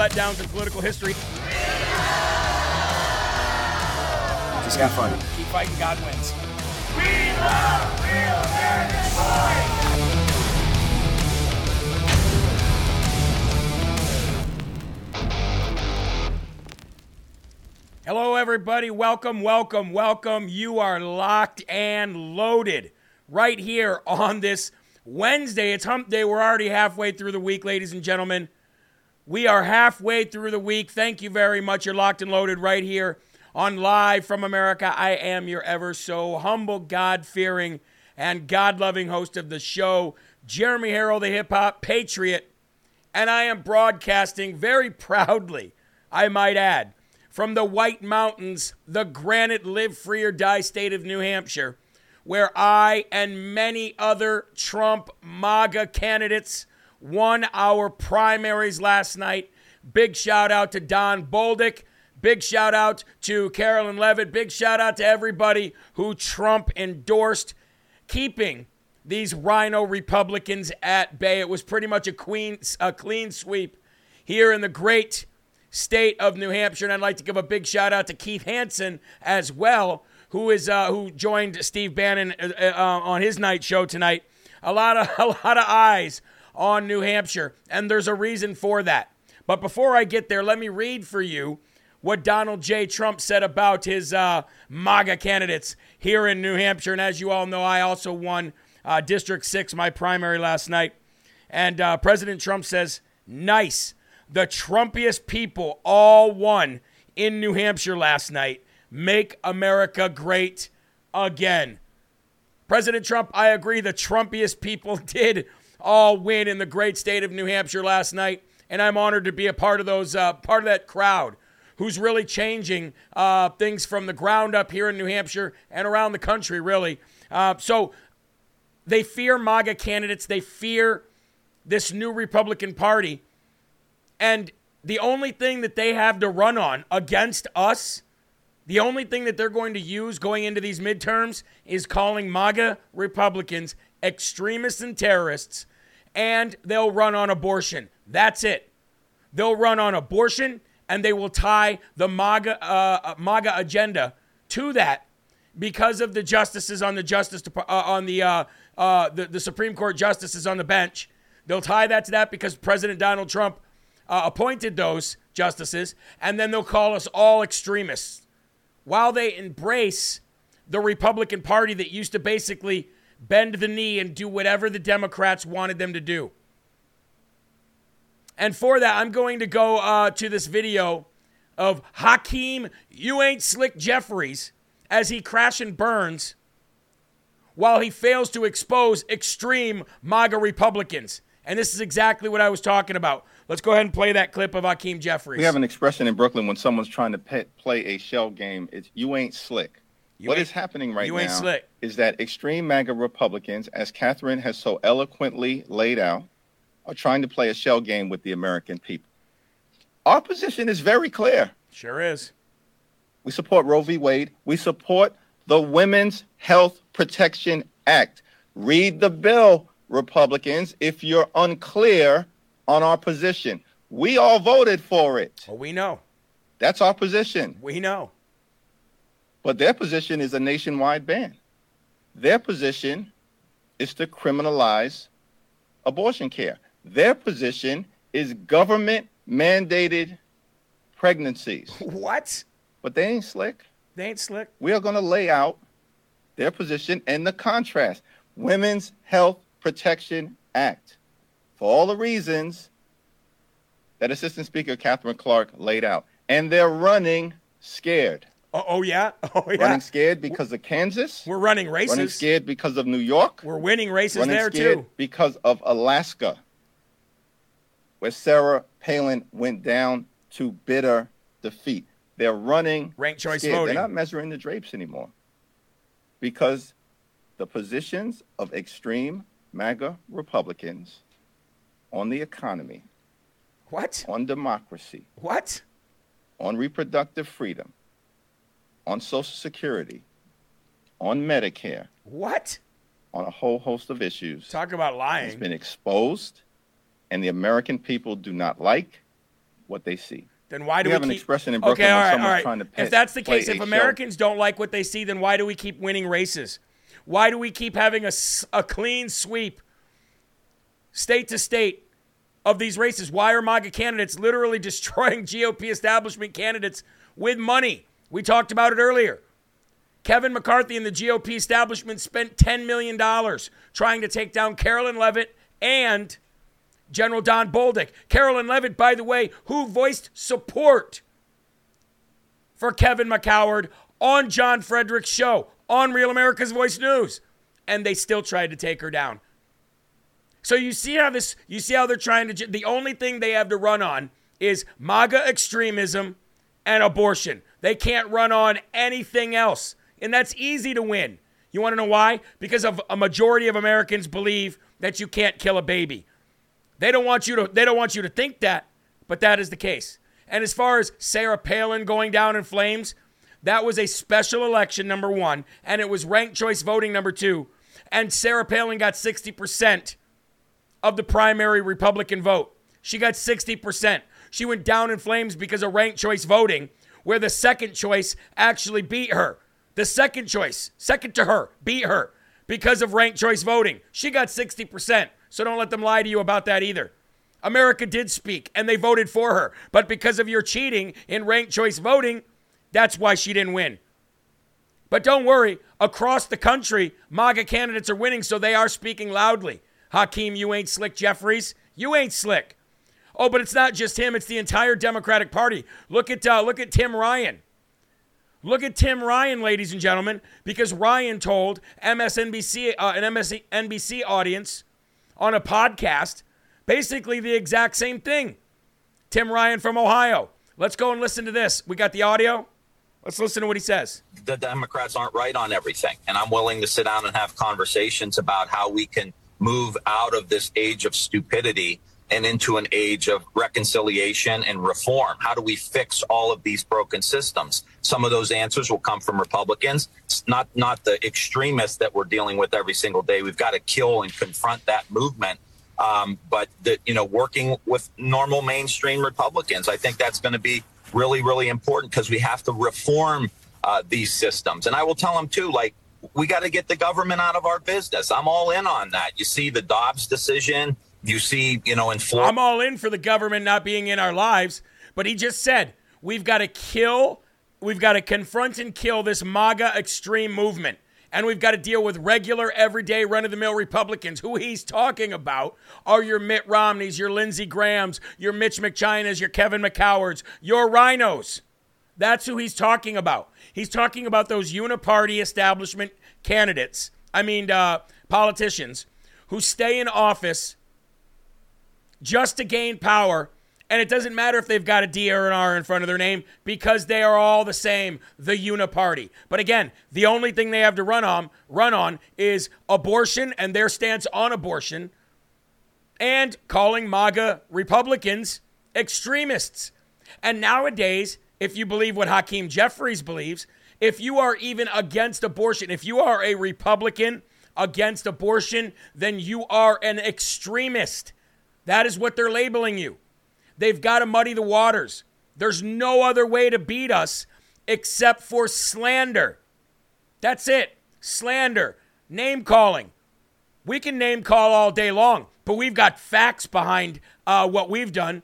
Letdowns in political history. Just keep fun. Keep fighting, God wins. We love real American boys! Hello, everybody. Welcome, welcome, welcome. You are locked and loaded right here on this Wednesday. It's hump day. We're already halfway through the week, ladies and gentlemen. We are halfway through the week. Thank you very much. You're locked and loaded right here on Live from America. I am your ever so humble, God fearing, and God loving host of the show, Jeremy Harrell, the hip hop patriot. And I am broadcasting very proudly, I might add, from the White Mountains, the granite live free or die state of New Hampshire, where I and many other Trump MAGA candidates won our primaries last night. Big shout out to Don Bolduc. Big shout out to Karoline Leavitt. Big shout out to everybody who Trump endorsed, keeping these rhino Republicans at bay. It was pretty much a, queen, a clean sweep here in the great state of New Hampshire. And I'd like to give a big shout out to Keith Hansen as well, who is uh, who joined Steve Bannon uh, uh, on his night show tonight. A lot of a lot of eyes on New Hampshire, and there's a reason for that. But before I get there, let me read for you what Donald J. Trump said about his uh, MAGA candidates here in New Hampshire. And as you all know, I also won uh, District 6, my primary last night. And uh, President Trump says, nice. The Trumpiest people all won in New Hampshire last night. Make America great again. President Trump, I agree. The Trumpiest people did all win in the great state of New Hampshire last night, and I'm honored to be a part of those, uh, part of that crowd who's really changing uh, things from the ground up here in New Hampshire and around the country, really. Uh, so they fear MAGA candidates. They fear this new Republican Party, and the only thing that they have to run on against us. The only thing that they're going to use going into these midterms is calling MAGA Republicans extremists and terrorists, and they'll run on abortion. That's it. They'll run on abortion, and they will tie the MAGA, uh, MAGA agenda to that because of the justices on the justice uh, on the, uh, uh, the the Supreme Court justices on the bench. They'll tie that to that because President Donald Trump uh, appointed those justices, and then they'll call us all extremists while they embrace the Republican Party that used to basically bend the knee and do whatever the Democrats wanted them to do. And for that, I'm going to go uh, to this video of Hakeem You Ain't Slick Jeffries as he crash and burns while he fails to expose extreme MAGA Republicans. And this is exactly what I was talking about. Let's go ahead and play that clip of Hakeem Jeffries. We have an expression in Brooklyn when someone's trying to play a shell game. It's you ain't slick. What happening right now is that extreme MAGA Republicans, as Katherine has so eloquently laid out, are trying to play a shell game with the American people. Our position is very clear. Sure is. We support Roe v. Wade. We support the Women's Health Protection Act. Read the bill, Republicans, if you're unclear on our position. We all voted for it. Well, we know. That's our position. We know. But their position is a nationwide ban. Their position is to criminalize abortion care. Their position is government mandated pregnancies. What? But they ain't slick. They ain't slick. We are going to lay out their position and the contrast. Women's Health Protection Act. For all the reasons that Assistant Speaker Katherine Clark laid out. And they're running scared. Oh, oh yeah. Oh yeah. Running scared because of Kansas. We're running races. running scared because of New York. We're winning races running there scared too. because of Alaska, where Sarah Palin went down to bitter defeat. They're running Ranked choice scared. voting. They're not measuring the drapes anymore because the positions of extreme MAGA Republicans on the economy, What? on democracy, What? on reproductive freedom, on Social Security, on Medicare, What? on a whole host of issues. Talk about lying. It's been exposed, and the American people do not like what they see. Then why do We we, have an expression in Brooklyn Okay, all right, trying to pay- if that's the case, if show. Americans don't like what they see, then why do we keep winning races? Why do we keep having a, a clean sweep, state to state, of these races? Why are MAGA candidates literally destroying GOP establishment candidates with money? We talked about it earlier. Kevin McCarthy and the GOP establishment spent $10 million trying to take down Karoline Leavitt and General Don Bolduc. Karoline Leavitt, by the way, who voiced support for Kevin McCoward on John Frederick's show on Real America's Voice News. And they still tried to take her down. So you see how this you see how they're trying to the only thing they have to run on is MAGA extremism and abortion. They can't run on anything else. And that's easy to win. You want to know why? Because of a majority of Americans believe that you can't kill a baby. They don't want you to they don't want you to think that, but that is the case. And as far as Sarah Palin going down in flames, that was a special election number 1 and it was ranked choice voting number 2 and Sarah Palin got 60% of the primary Republican vote. She got 60%. She went down in flames because of ranked choice voting where the second choice actually beat her. The second choice, second to her, beat her because of ranked choice voting. She got 60%. So don't let them lie to you about that either. America did speak and they voted for her. But because of your cheating in ranked choice voting, that's why she didn't win. But don't worry, across the country, MAGA candidates are winning, so they are speaking loudly. Hakeem, you ain't slick, Jeffries. You ain't slick. Oh, but it's not just him; it's the entire Democratic Party. Look at uh, look at Tim Ryan. Look at Tim Ryan, ladies and gentlemen, because Ryan told MSNBC uh, an MSNBC audience on a podcast basically the exact same thing. Tim Ryan from Ohio. Let's go and listen to this. We got the audio. Let's listen to what he says. the Democrats aren't right on everything. And I'm willing to sit down and have conversations about how we can move out of this age of stupidity and into an age of reconciliation and reform. How do we fix all of these broken systems? Some of those answers will come from Republicans, It's not not the extremists that we're dealing with every single day. We've got to kill and confront that movement. Um, but the, you know, working with normal mainstream Republicans, I think that's going to be really, really important because we have to reform uh, these systems. And I will tell them too, like we got to get the government out of our business. I'm all in on that. You see the Dobbs decision. You see, you know, in Florida. I'm all in for the government not being in our lives, but he just said we've got to kill, we've got to confront and kill this MAGA extreme movement. And we've got to deal with regular, everyday, run of the mill Republicans. Who he's talking about are your Mitt Romneys, your Lindsey Grahams, your Mitch McChinas, your Kevin McCowards, your rhinos. That's who he's talking about. He's talking about those uniparty establishment candidates, I mean, uh, politicians who stay in office just to gain power. And it doesn't matter if they've got a D or an R in front of their name because they are all the same, the uniparty. But again, the only thing they have to run on, run on is abortion and their stance on abortion and calling MAGA Republicans extremists. And nowadays, if you believe what Hakeem Jeffries believes, if you are even against abortion, if you are a Republican against abortion, then you are an extremist. That is what they're labeling you. They've got to muddy the waters. There's no other way to beat us except for slander. That's it. Slander, name calling. We can name call all day long, but we've got facts behind uh, what we've done.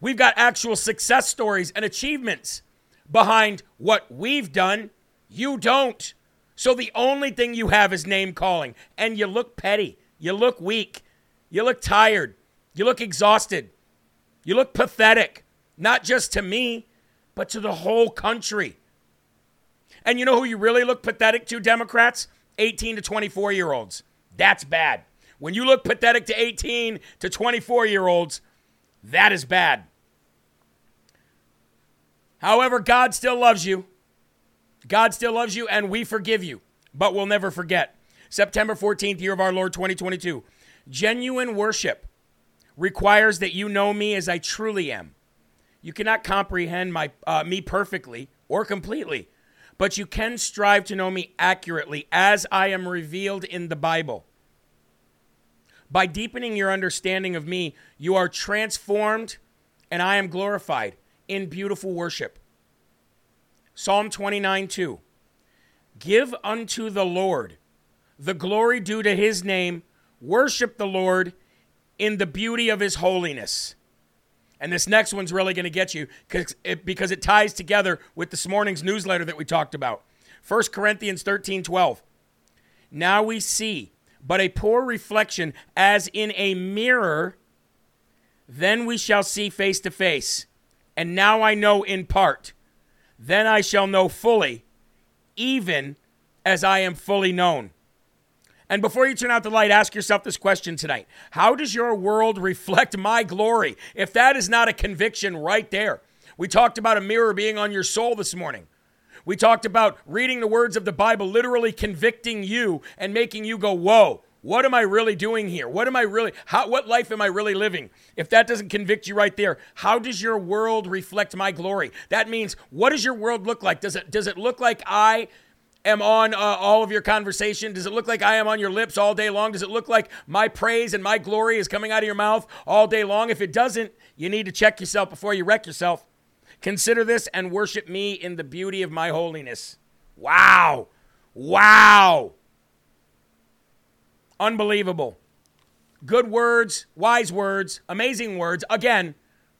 We've got actual success stories and achievements behind what we've done. You don't. So the only thing you have is name calling, and you look petty. You look weak. You look tired. You look exhausted. You look pathetic, not just to me, but to the whole country. And you know who you really look pathetic to, Democrats? 18 to 24 year olds. That's bad. When you look pathetic to 18 to 24 year olds, that is bad. However, God still loves you. God still loves you, and we forgive you, but we'll never forget. September 14th, year of our Lord 2022. Genuine worship requires that you know me as I truly am. You cannot comprehend my, uh, me perfectly or completely, but you can strive to know me accurately as I am revealed in the Bible. By deepening your understanding of me, you are transformed and I am glorified in beautiful worship. Psalm 29 2. Give unto the Lord the glory due to his name, worship the Lord in the beauty of his holiness. And this next one's really going to get you it, because it ties together with this morning's newsletter that we talked about. 1 Corinthians 13 12. Now we see but a poor reflection as in a mirror, then we shall see face to face. And now I know in part, then I shall know fully, even as I am fully known. And before you turn out the light, ask yourself this question tonight How does your world reflect my glory? If that is not a conviction right there. We talked about a mirror being on your soul this morning. We talked about reading the words of the Bible, literally convicting you and making you go, Whoa, what am I really doing here? What am I really, how, what life am I really living? If that doesn't convict you right there, how does your world reflect my glory? That means, what does your world look like? Does it, does it look like I am on uh, all of your conversation? Does it look like I am on your lips all day long? Does it look like my praise and my glory is coming out of your mouth all day long? If it doesn't, you need to check yourself before you wreck yourself. Consider this and worship me in the beauty of my holiness. Wow. Wow. Unbelievable. Good words, wise words, amazing words, again,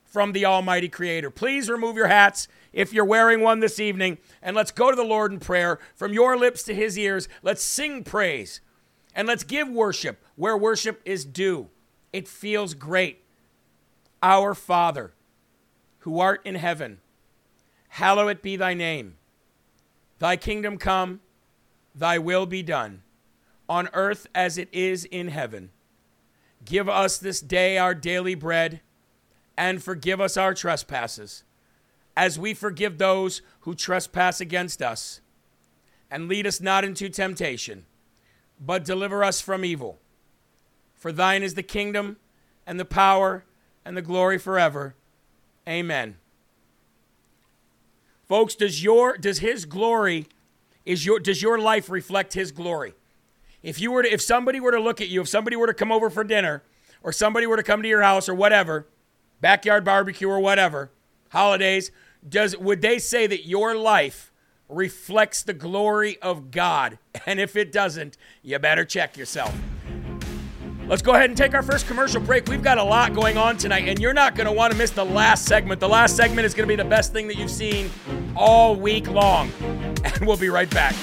from the Almighty Creator. Please remove your hats if you're wearing one this evening, and let's go to the Lord in prayer from your lips to his ears. Let's sing praise and let's give worship where worship is due. It feels great. Our Father, who art in heaven, hallowed be thy name. Thy kingdom come, thy will be done, on earth as it is in heaven. Give us this day our daily bread, and forgive us our trespasses as we forgive those who trespass against us. And lead us not into temptation, but deliver us from evil. For thine is the kingdom, and the power, and the glory forever. Amen. Folks, does your does his glory is your does your life reflect his glory? If you were to if somebody were to look at you, if somebody were to come over for dinner, or somebody were to come to your house or whatever, backyard barbecue or whatever, holidays, does would they say that your life reflects the glory of God? And if it doesn't, you better check yourself. Let's go ahead and take our first commercial break. We've got a lot going on tonight, and you're not going to want to miss the last segment. The last segment is going to be the best thing that you've seen all week long. And we'll be right back.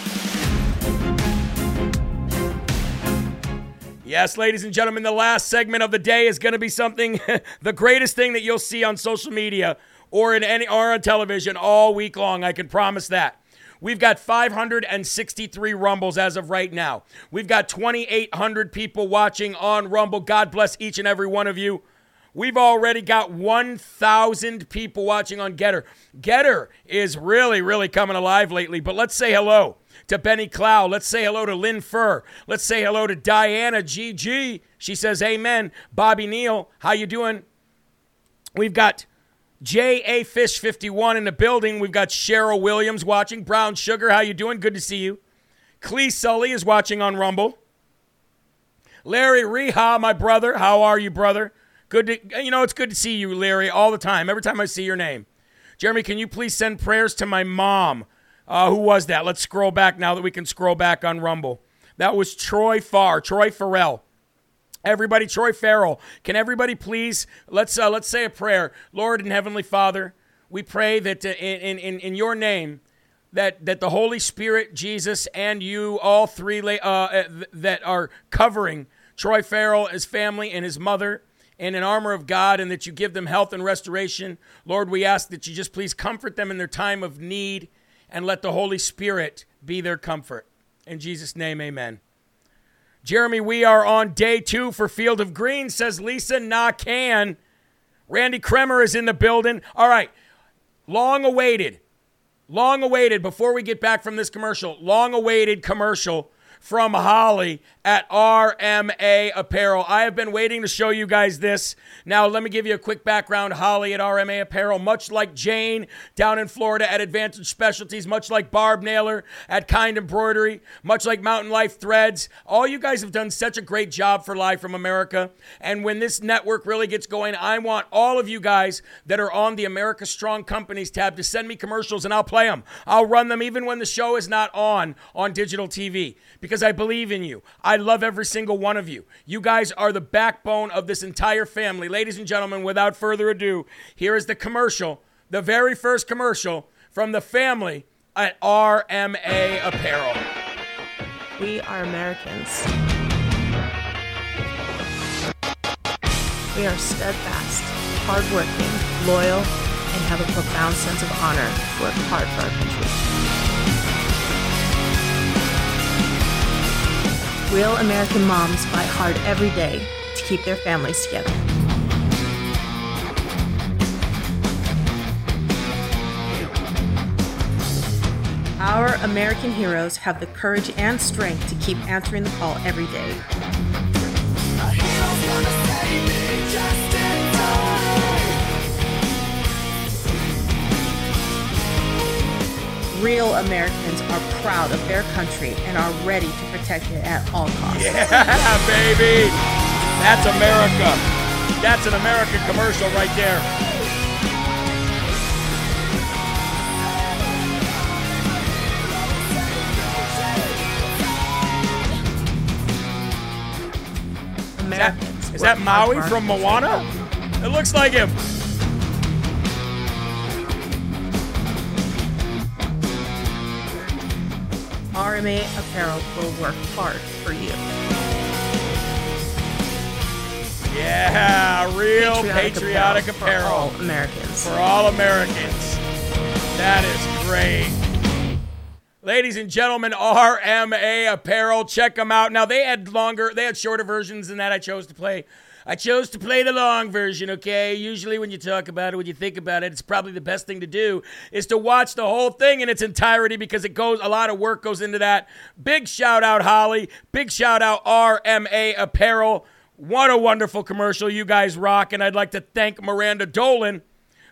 Yes, ladies and gentlemen, the last segment of the day is going to be something, the greatest thing that you'll see on social media or in any or on television all week long. I can promise that. We've got 563 Rumbles as of right now. We've got 2,800 people watching on Rumble. God bless each and every one of you. We've already got 1,000 people watching on GETTR. GETTR is really, really coming alive lately, but let's say hello to Benny Clow. Let's say hello to Lynn Fur. Let's say hello to Diana GG. She says amen. Bobby Neal, how you doing? We've got J.A. Fish 51 in the building. We've got Cheryl Williams watching. Brown Sugar, how you doing? Good to see you. Clee Sully is watching on Rumble. Larry Reha, my brother. How are you, brother? Good to, you know, it's good to see you, Larry, all the time. Every time I see your name. Jeremy, can you please send prayers to my mom? Uh, who was that? Let's scroll back now that we can scroll back on Rumble. That was Troy Farr, Troy Farrell. Everybody, Troy Farrell. Can everybody please let's uh, let's say a prayer. Lord and Heavenly Father, we pray that uh, in, in in your name that that the Holy Spirit, Jesus, and you, all three uh, uh that are covering Troy Farrell, his family, and his mother in an armor of God, and that you give them health and restoration. Lord, we ask that you just please comfort them in their time of need and let the Holy Spirit be their comfort. In Jesus' name, amen. Jeremy, we are on day two for Field of Green, says Lisa Nakan. Randy Kremer is in the building. All right, long awaited, long awaited, before we get back from this commercial, long awaited commercial from Holly at RMA Apparel. I have been waiting to show you guys this. Now, let me give you a quick background. Holly at RMA Apparel, much like Jane down in Florida at Advantage Specialties, much like Barb Naylor at Kind Embroidery, much like Mountain Life Threads. All you guys have done such a great job for Live from America. And when this network really gets going, I want all of you guys that are on the America Strong Companies tab to send me commercials and I'll play them. I'll run them even when the show is not on on digital TV because I believe in you. I I love every single one of you. You guys are the backbone of this entire family. Ladies and gentlemen, without further ado, here is the commercial, the very first commercial from the family at RMA Apparel. We are Americans. We are steadfast, hardworking, loyal, and have a profound sense of honor to work hard for our country. Real American moms fight hard every day to keep their families together. Our American heroes have the courage and strength to keep answering the call every day. Real Americans are proud of their country and are ready to protect it at all costs. Yeah, baby! That's America. That's an American commercial right there. Americans. Is that, is that Maui from Moana? It looks like him. RMA Apparel will work hard for you. Yeah, real patriotic, patriotic apparel, apparel, for all Americans. For all Americans. That is great. Ladies and gentlemen, RMA Apparel, check them out. Now they had longer, they had shorter versions than that. I chose to play I chose to play the long version, okay? Usually, when you talk about it, when you think about it, it's probably the best thing to do is to watch the whole thing in its entirety because it goes, a lot of work goes into that. Big shout out, Holly. Big shout out, RMA Apparel. What a wonderful commercial. You guys rock. And I'd like to thank Miranda Dolan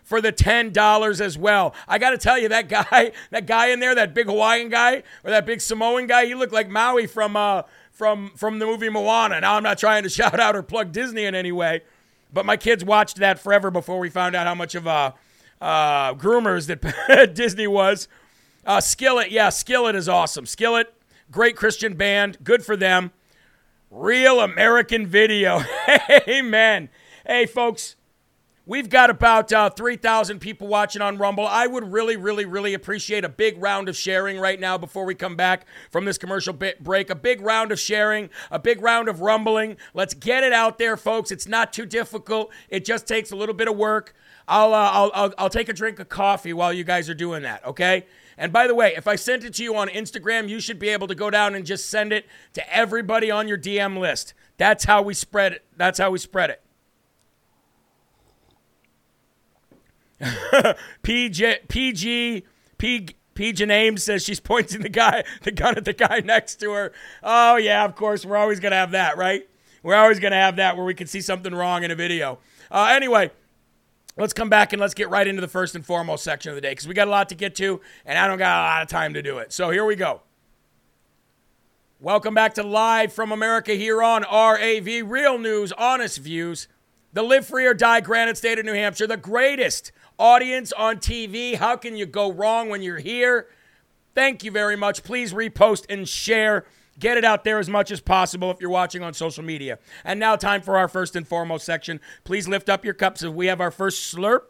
for the $10 as well. I got to tell you, that guy, that guy in there, that big Hawaiian guy or that big Samoan guy, he looked like Maui from, uh, from from the movie Moana. Now I'm not trying to shout out or plug Disney in any way, but my kids watched that forever before we found out how much of a uh, groomers that Disney was. Uh, Skillet, yeah, Skillet is awesome. Skillet, great Christian band, good for them. Real American Video, amen. Hey, folks, We've got about uh, 3,000 people watching on Rumble. I would really, really, really appreciate a big round of sharing right now before we come back from this commercial break. A big round of sharing, a big round of rumbling. Let's get it out there, folks. It's not too difficult. It just takes a little bit of work. I'll, uh, I'll, I'll, I'll take a drink of coffee while you guys are doing that, okay? And by the way, if I sent it to you on Instagram, you should be able to go down and just send it to everybody on your DM list. That's how we spread it. That's how we spread it. PJ, PG, P, PG name says she's pointing the guy, the gun at the guy next to her. Oh yeah, of course, we're always gonna have that, right? We're always gonna have that where we can see something wrong in a video. Uh, anyway, let's come back and let's get right into the first and foremost section of the day because we got a lot to get to, and I don't got a lot of time to do it. So here we go. Welcome back to Live from America here on RAV Real News, Honest Views. The Live Free or Die Granite State of New Hampshire, the greatest audience on TV. How can you go wrong when you're here? Thank you very much. Please repost and share. Get it out there as much as possible if you're watching on social media. And now, time for our first and foremost section. Please lift up your cups as we have our first slurp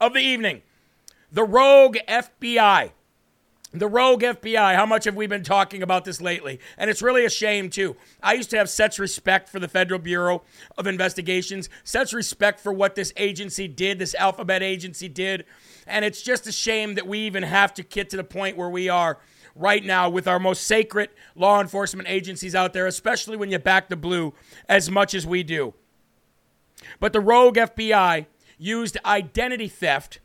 of the evening. The Rogue FBI. The rogue FBI, how much have we been talking about this lately? And it's really a shame, too. I used to have such respect for the Federal Bureau of Investigations, such respect for what this agency did, this alphabet agency did. And it's just a shame that we even have to get to the point where we are right now with our most sacred law enforcement agencies out there, especially when you back the blue as much as we do. But the rogue FBI used identity theft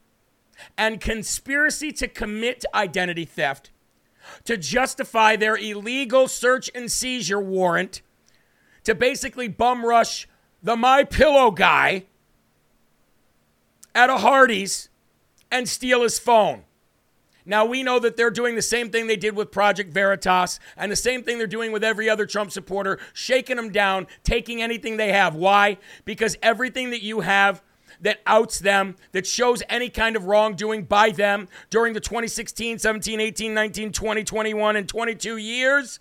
and conspiracy to commit identity theft to justify their illegal search and seizure warrant to basically bum rush the my pillow guy at a Hardee's and steal his phone. Now, we know that they're doing the same thing they did with Project Veritas and the same thing they're doing with every other Trump supporter, shaking them down, taking anything they have. Why? Because everything that you have that outs them, that shows any kind of wrongdoing by them during the 2016, 17, 18, 19, 20, 21, and 22 years?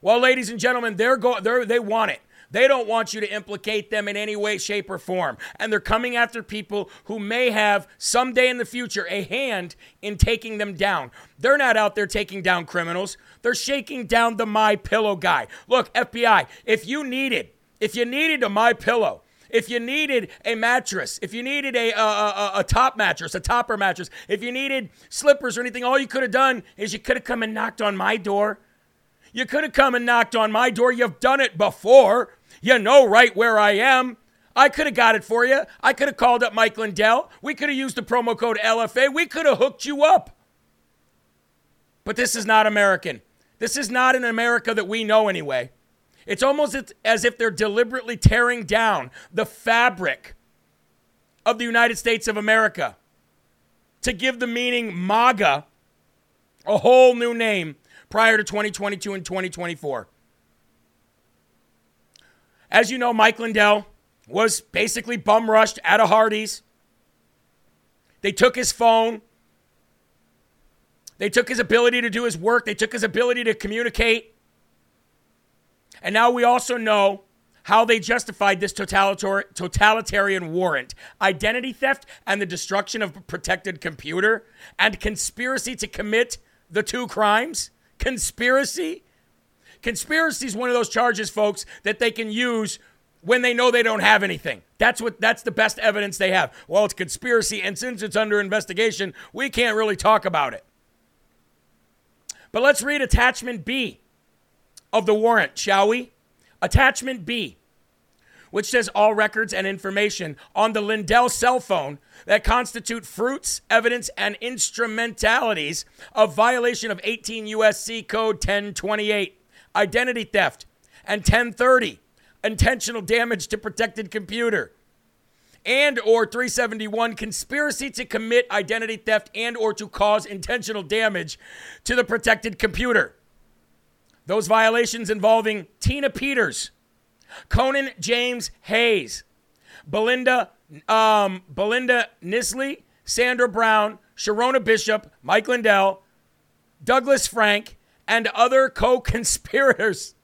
Well, ladies and gentlemen, they're go- they're, they want it. They don't want you to implicate them in any way, shape, or form. And they're coming after people who may have someday in the future a hand in taking them down. They're not out there taking down criminals. They're shaking down the My Pillow guy. Look, FBI, if you needed, if you needed a My Pillow, if you needed a mattress, if you needed a, a, a, a, top mattress, a topper mattress, if you needed slippers or anything, all you could have done is you could have come and knocked on my door. You could have come and knocked on my door. You've done it before. You know right where I am. I could have got it for you. I could have called up Mike Lindell. We could have used the promo code LFA. We could have hooked you up. But this is not American. This is not an America that we know anyway. It's almost as if they're deliberately tearing down the fabric of the United States of America to give the meaning MAGA a whole new name prior to 2022 and 2024. As you know, Mike Lindell was basically bum rushed at a Hardee's. They took his phone. They took his ability to do his work. They took his ability to communicate. And now we also know how they justified this totalitarian warrant identity theft and the destruction of a protected computer, and conspiracy to commit the two crimes. Conspiracy? Conspiracy is one of those charges, folks, that they can use when they know they don't have anything. That's what that's the best evidence they have. Well, it's conspiracy and since it's under investigation, we can't really talk about it. But let's read attachment B of the warrant, shall we? Attachment B, which says all records and information on the Lindell cell phone that constitute fruits, evidence, and instrumentalities of violation of 18 U.S.C. Code 1028 identity theft, and 1030, intentional damage to protected computer and or 371 conspiracy to commit identity theft and or to cause intentional damage to the protected computer those violations involving tina peters conan james hayes belinda um, belinda knisley sandra brown sharona bishop mike lindell douglas frank and other co conspirators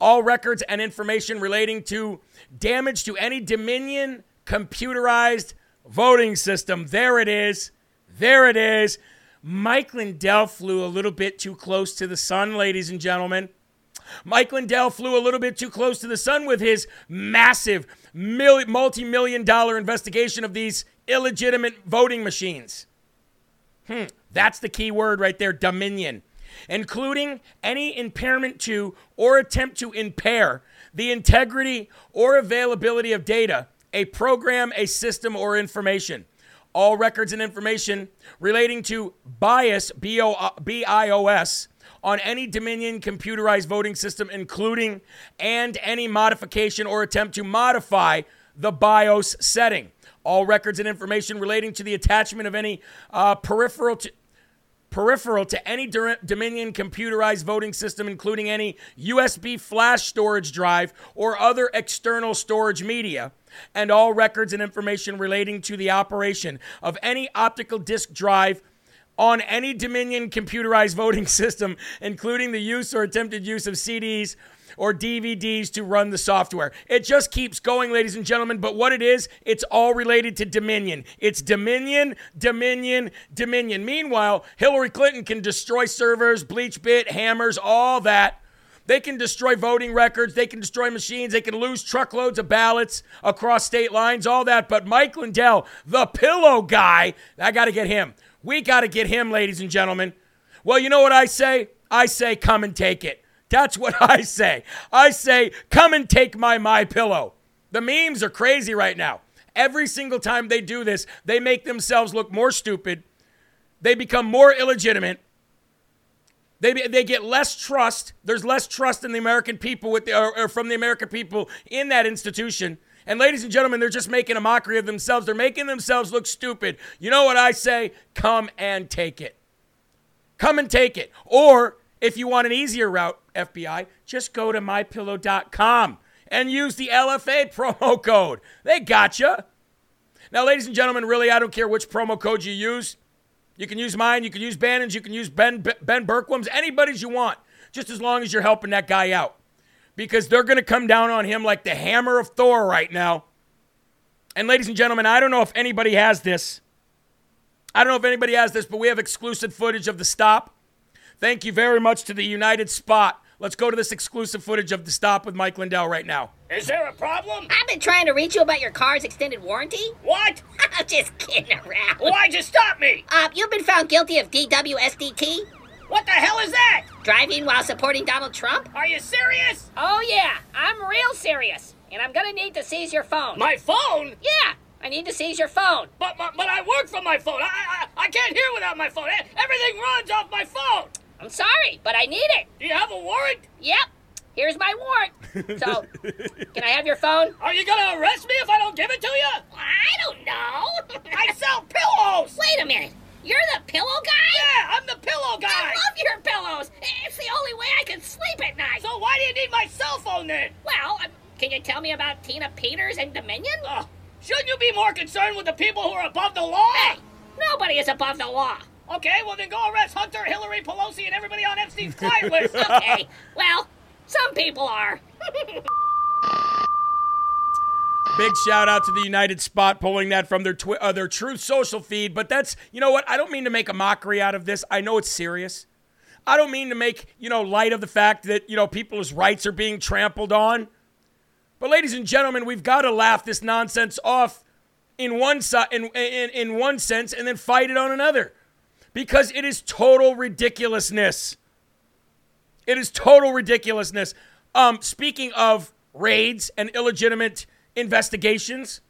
all records and information relating to damage to any Dominion computerized voting system. There it is. There it is. Mike Lindell flew a little bit too close to the sun, ladies and gentlemen. Mike Lindell flew a little bit too close to the sun with his massive multi million dollar investigation of these illegitimate voting machines. Hmm, that's the key word right there dominion. Including any impairment to or attempt to impair the integrity or availability of data, a program, a system, or information. All records and information relating to bias, B I O S, on any Dominion computerized voting system, including and any modification or attempt to modify the BIOS setting. All records and information relating to the attachment of any uh, peripheral to peripheral to any Dominion computerized voting system, including any USB flash storage drive or other external storage media, and all records and information relating to the operation of any optical disk drive on any Dominion computerized voting system, including the use or attempted use of CDs or DVDs to run the software. It just keeps going, ladies and gentlemen. But what it is, it's all related to Dominion. It's Dominion, Dominion, Dominion. Meanwhile, Hillary Clinton can destroy servers, bleach bit, hammers, all that. They can destroy voting records. They can destroy machines. They can lose truckloads of ballots across state lines, all that. But Mike Lindell, the pillow guy, I got to get him. We got to get him, ladies and gentlemen. Well, you know what I say? I say, come and take it. That's what I say. I say, come and take my my pillow. The memes are crazy right now. Every single time they do this, they make themselves look more stupid. They become more illegitimate. They, they get less trust. There's less trust in the American people with the, or, or from the American people in that institution. And ladies and gentlemen, they're just making a mockery of themselves. They're making themselves look stupid. You know what I say? Come and take it. Come and take it. Or if you want an easier route, FBI, just go to mypillow.com and use the LFA promo code. They gotcha. Now, ladies and gentlemen, really, I don't care which promo code you use. You can use mine, you can use Bannon's, you can use Ben Ben Bergquam's, anybody's you want, just as long as you're helping that guy out because they're going to come down on him like the hammer of Thor right now. And, ladies and gentlemen, I don't know if anybody has this. I don't know if anybody has this, but we have exclusive footage of the stop. Thank you very much to the United Spot. Let's go to this exclusive footage of the stop with Mike Lindell right now. Is there a problem? I've been trying to reach you about your car's extended warranty. What? I'm just kidding around. Why'd you stop me? Uh, you've been found guilty of DWSDT. What the hell is that? Driving while supporting Donald Trump? Are you serious? Oh, yeah. I'm real serious. And I'm gonna need to seize your phone. My phone? Yeah. I need to seize your phone. But but, but I work from my phone. I, I I can't hear without my phone. Everything runs off my phone. I'm sorry, but I need it. Do you have a warrant? Yep. Here's my warrant. So, can I have your phone? Are you gonna arrest me if I don't give it to you? I don't know. I sell pillows. Wait a minute. You're the pillow guy? Yeah, I'm the pillow guy. I love your pillows. It's the only way I can sleep at night. So why do you need my cell phone then? Well, um, can you tell me about Tina Peters and Dominion? Uh, shouldn't you be more concerned with the people who are above the law? Hey, nobody is above the law. Okay, well then go arrest Hunter, Hillary, Pelosi, and everybody on Epstein's client list. okay, well, some people are. Big shout out to the United Spot pulling that from their twi- uh, their Truth Social feed. But that's you know what I don't mean to make a mockery out of this. I know it's serious. I don't mean to make you know light of the fact that you know people's rights are being trampled on. But ladies and gentlemen, we've got to laugh this nonsense off in one si- in, in in one sense and then fight it on another because it is total ridiculousness. It is total ridiculousness. Um, speaking of raids and illegitimate investigations.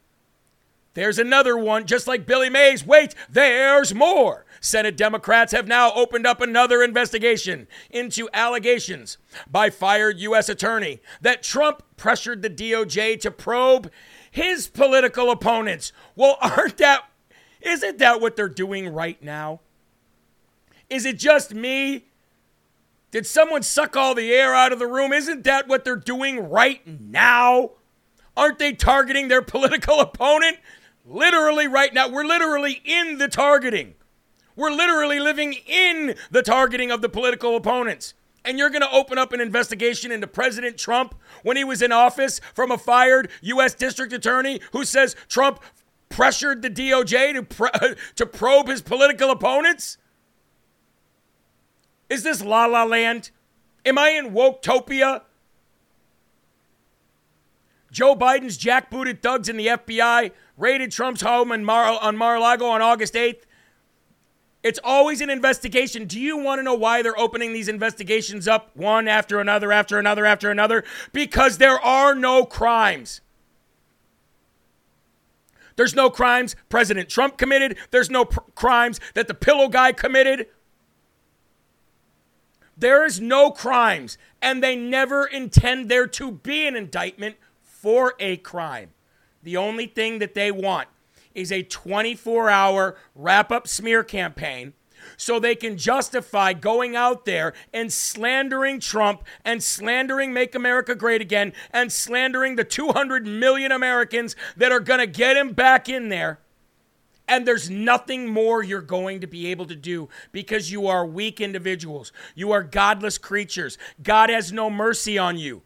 There's another one, just like Billy Mays. Wait, there's more. Senate Democrats have now opened up another investigation into allegations by fired U.S. attorney that Trump pressured the DOJ to probe his political opponents. Well, aren't that, isn't that what they're doing right now? Is it just me? Did someone suck all the air out of the room? Isn't that what they're doing right now? Aren't they targeting their political opponent? Literally, right now, we're literally in the targeting. We're literally living in the targeting of the political opponents. And you're going to open up an investigation into President Trump when he was in office from a fired U.S. District Attorney who says Trump pressured the DOJ to, to probe his political opponents? Is this La La Land? Am I in Woketopia? Joe Biden's jackbooted thugs in the FBI raided Trump's home Mar- on Mar-a-Lago on August 8th. It's always an investigation. Do you want to know why they're opening these investigations up one after another, after another, after another? Because there are no crimes. There's no crimes President Trump committed. There's no pr- crimes that the pillow guy committed. There is no crimes, and they never intend there to be an indictment for a crime. The only thing that they want is a 24 hour wrap up smear campaign so they can justify going out there and slandering Trump and slandering Make America Great Again and slandering the 200 million Americans that are going to get him back in there. And there's nothing more you're going to be able to do because you are weak individuals. You are godless creatures. God has no mercy on you.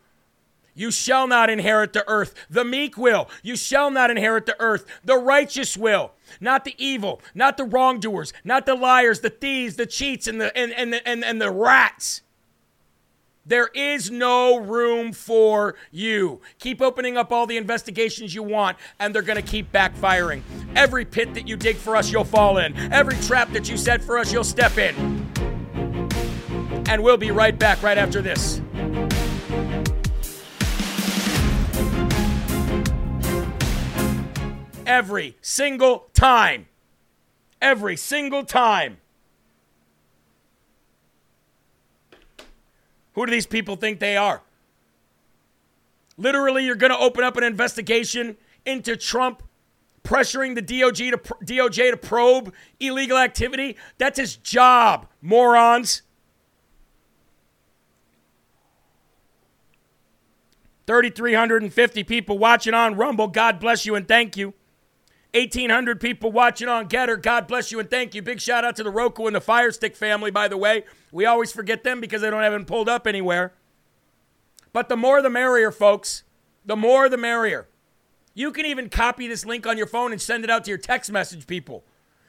You shall not inherit the earth. The meek will. You shall not inherit the earth. The righteous will. Not the evil, not the wrongdoers, not the liars, the thieves, the cheats, and the and, and, and, and the rats. There is no room for you. Keep opening up all the investigations you want, and they're going to keep backfiring. Every pit that you dig for us, you'll fall in. Every trap that you set for us, you'll step in. And we'll be right back right after this. every single time. Every single time. Who do these people think they are? Literally, you're going to open up an investigation into Trump pressuring the DOJ to, DOJ to probe illegal activity. That's his job, morons. 3,350 people watching on Rumble. God bless you and thank you. 1,800 people watching on Gettr. God bless you and thank you. Big shout out to the Roku and the Fire Stick family, by the way. We always forget them because they don't have them pulled up anywhere. But the more the merrier, folks. The more the merrier. You can even copy this link on your phone and send it out to your text message people.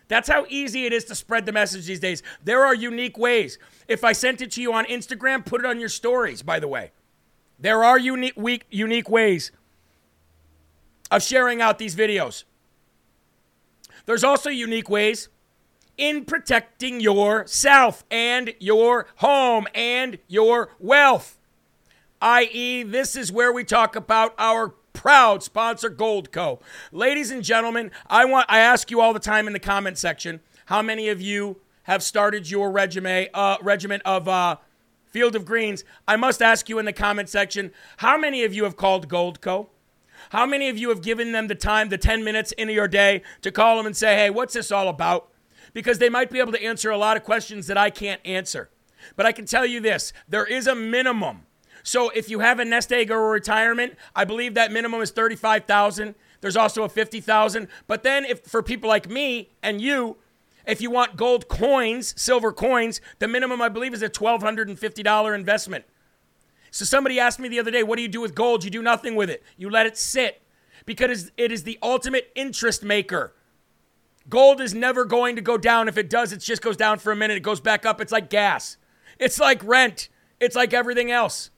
That's how easy it is to spread the message these days. There are unique ways. If I sent it to you on Instagram, put it on your stories, by the way. There are unique, unique ways of sharing out these videos. There's also unique ways in protecting yourself and your home and your wealth. I.e., this is where we talk about our proud sponsor Goldco. Ladies and gentlemen, I want I ask you all the time in the comment section, how many of you have started your regimen uh, regiment of uh, Field of Greens? I must ask you in the comment section, how many of you have called Goldco? How many of you have given them the time, the 10 minutes into your day to call them and say, hey, what's this all about? Because they might be able to answer a lot of questions that I can't answer. But I can tell you this there is a minimum. So if you have a nest egg or a retirement, I believe that minimum is 35,000. There's also a 50,000. But then if for people like me and you, if you want gold coins, silver coins, the minimum I believe is a $1250 investment. So somebody asked me the other day, what do you do with gold? You do nothing with it. You let it sit because it is the ultimate interest maker. Gold is never going to go down. If it does, it just goes down for a minute. It goes back up. It's like gas. It's like rent. It's like everything else.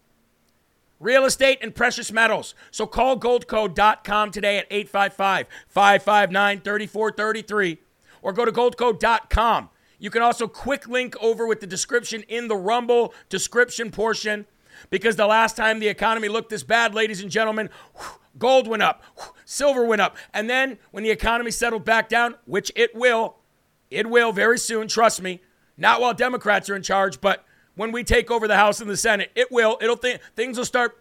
Real estate and precious metals. So call goldco.com today at 855 559 3433 or go to goldco.com. You can also quick link over with the description in the Rumble description portion because the last time the economy looked this bad, ladies and gentlemen, gold went up, silver went up. And then when the economy settled back down, which it will, it will very soon, trust me, not while Democrats are in charge, but when we take over the House and the Senate, it will. It'll th- things will start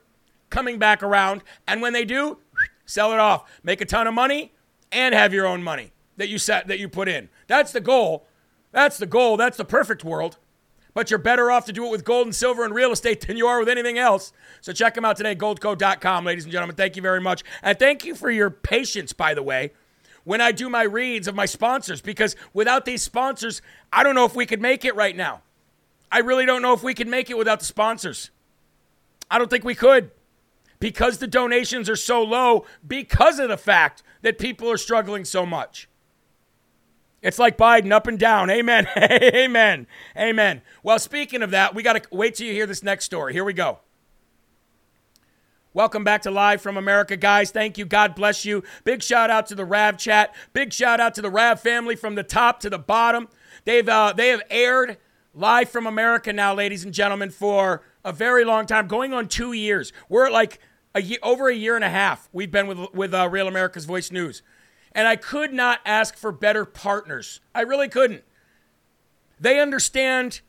coming back around, and when they do, sell it off, make a ton of money, and have your own money that you set that you put in. That's the goal. That's the goal. That's the perfect world but you're better off to do it with gold and silver and real estate than you are with anything else. So check them out today, goldco.com, ladies and gentlemen. Thank you very much. And thank you for your patience, by the way, when I do my reads of my sponsors, because without these sponsors, I don't know if we could make it right now. I really don't know if we could make it without the sponsors. I don't think we could because the donations are so low because of the fact that people are struggling so much. It's like Biden up and down. Amen. Amen. Amen. Well, speaking of that, we got to wait till you hear this next story. Here we go. Welcome back to Live from America, guys. Thank you. God bless you. Big shout out to the Rav chat. Big shout out to the Rav family from the top to the bottom. They've uh, they have aired Live from America now, ladies and gentlemen, for a very long time, going on two years. We're like a year, over a year and a half. We've been with with uh, Real America's Voice News, and I could not ask for better partners. I really couldn't. They understand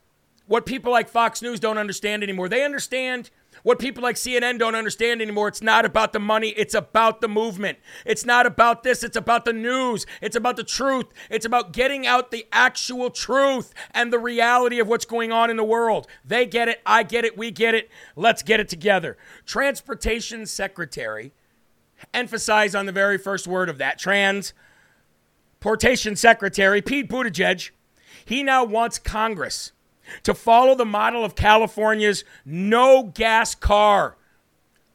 what people like Fox News don't understand anymore. They understand what people like CNN don't understand anymore, it's not about the money, it's about the movement. It's not about this, it's about the news. It's about the truth. It's about getting out the actual truth and the reality of what's going on in the world. They get it, I get it, we get it. Let's get it together. Transportation Secretary emphasize on the very first word of that transportation secretary Pete Buttigieg, he now wants Congress to follow the model of California's no gas car.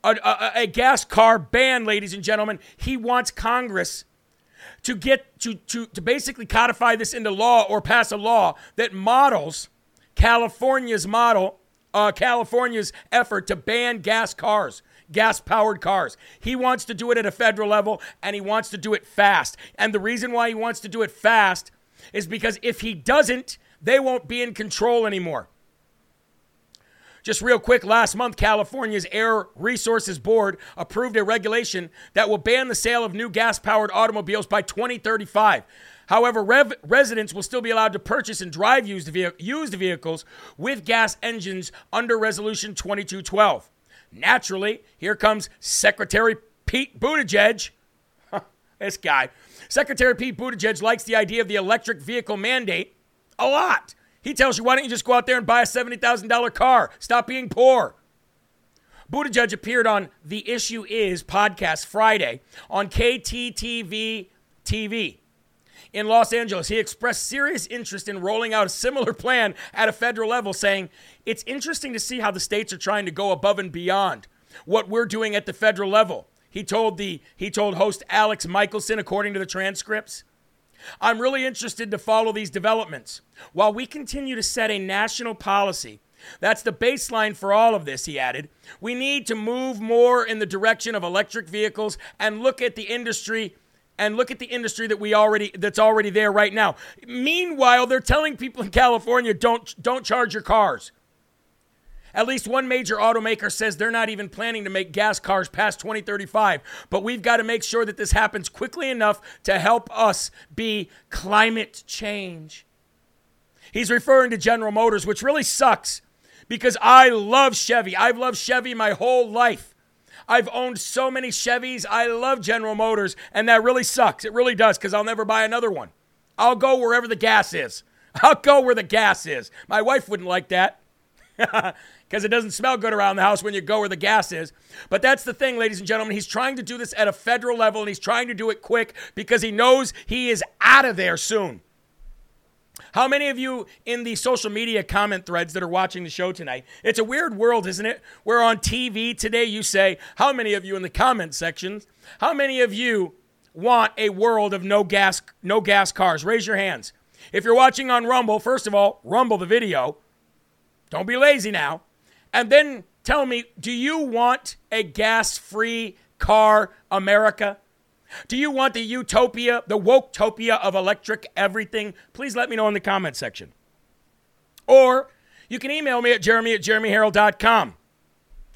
A, a, a, gas car ban, ladies and gentlemen. He wants Congress to get to, to, to basically codify this into law or pass a law that models California's model, uh, California's effort to ban gas cars gas powered cars. He wants to do it at a federal level and he wants to do it fast. And the reason why he wants to do it fast is because if he doesn't, they won't be in control anymore. Just real quick, last month, California's Air Resources Board approved a regulation that will ban the sale of new gas powered automobiles by 2035. However, rev- residents will still be allowed to purchase and drive used, ve- used vehicles with gas engines under Resolution 2212. Naturally, here comes Secretary Pete Buttigieg. this guy. Secretary Pete Buttigieg likes the idea of the electric vehicle mandate a lot. He tells you, why don't you just go out there and buy a $70,000 car? Stop being poor. Buttigieg appeared on The Issue Is podcast Friday on KTTV TV in Los Angeles. He expressed serious interest in rolling out a similar plan at a federal level, saying, It's interesting to see how the states are trying to go above and beyond what we're doing at the federal level. He told the he told host Elex Michaelson, according to the transcripts. I'm really interested to follow these developments. While we continue to set a national policy, that's the baseline for all of this, he added. We need to move more in the direction of electric vehicles and look at the industry and look at the industry that we already that's already there right now. Meanwhile, they're telling people in California don't don't charge your cars. At least one major automaker says they're not even planning to make gas cars past 2035. But we've got to make sure that this happens quickly enough to help us be climate change. He's referring to General Motors, which really sucks because I love Chevy. I've loved Chevy my whole life. I've owned so many Chevys. I love General Motors, and that really sucks. It really does because I'll never buy another one. I'll go wherever the gas is. I'll go where the gas is. My wife wouldn't like that. because it doesn't smell good around the house when you go where the gas is. But that's the thing, ladies and gentlemen. He's trying to do this at a federal level and he's trying to do it quick because he knows he is out of there soon. How many of you in the social media comment threads that are watching the show tonight? It's a weird world, isn't it? We're on TV today. You say, how many of you in the comment sections, how many of you want a world of no gas, no gas cars? Raise your hands. If you're watching on Rumble, first of all, Rumble the video. Don't be lazy now. And then tell me, do you want a gas free car America? Do you want the utopia, the woketopia of electric everything? Please let me know in the comment section. Or you can email me at jeremy at jeremyherrell.com.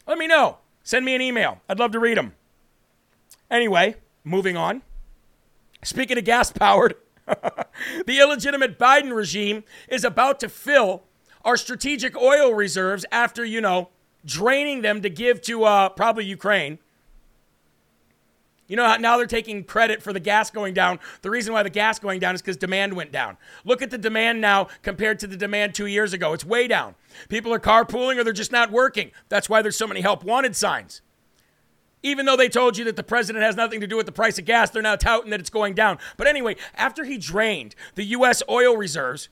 Let me know. Send me an email. I'd love to read them. Anyway, moving on. Speaking of gas powered, the illegitimate Biden regime is about to fill our strategic oil reserves after, you know, draining them to give to uh, probably Ukraine. You know, now they're taking credit for the gas going down. The reason why the gas going down is because demand went down. Look at the demand now compared to the demand two years ago. It's way down. People are carpooling or they're just not working. That's why there's so many help wanted signs. Even though they told you that the president has nothing to do with the price of gas, they're now touting that it's going down. But anyway, after he drained the U.S. oil reserves,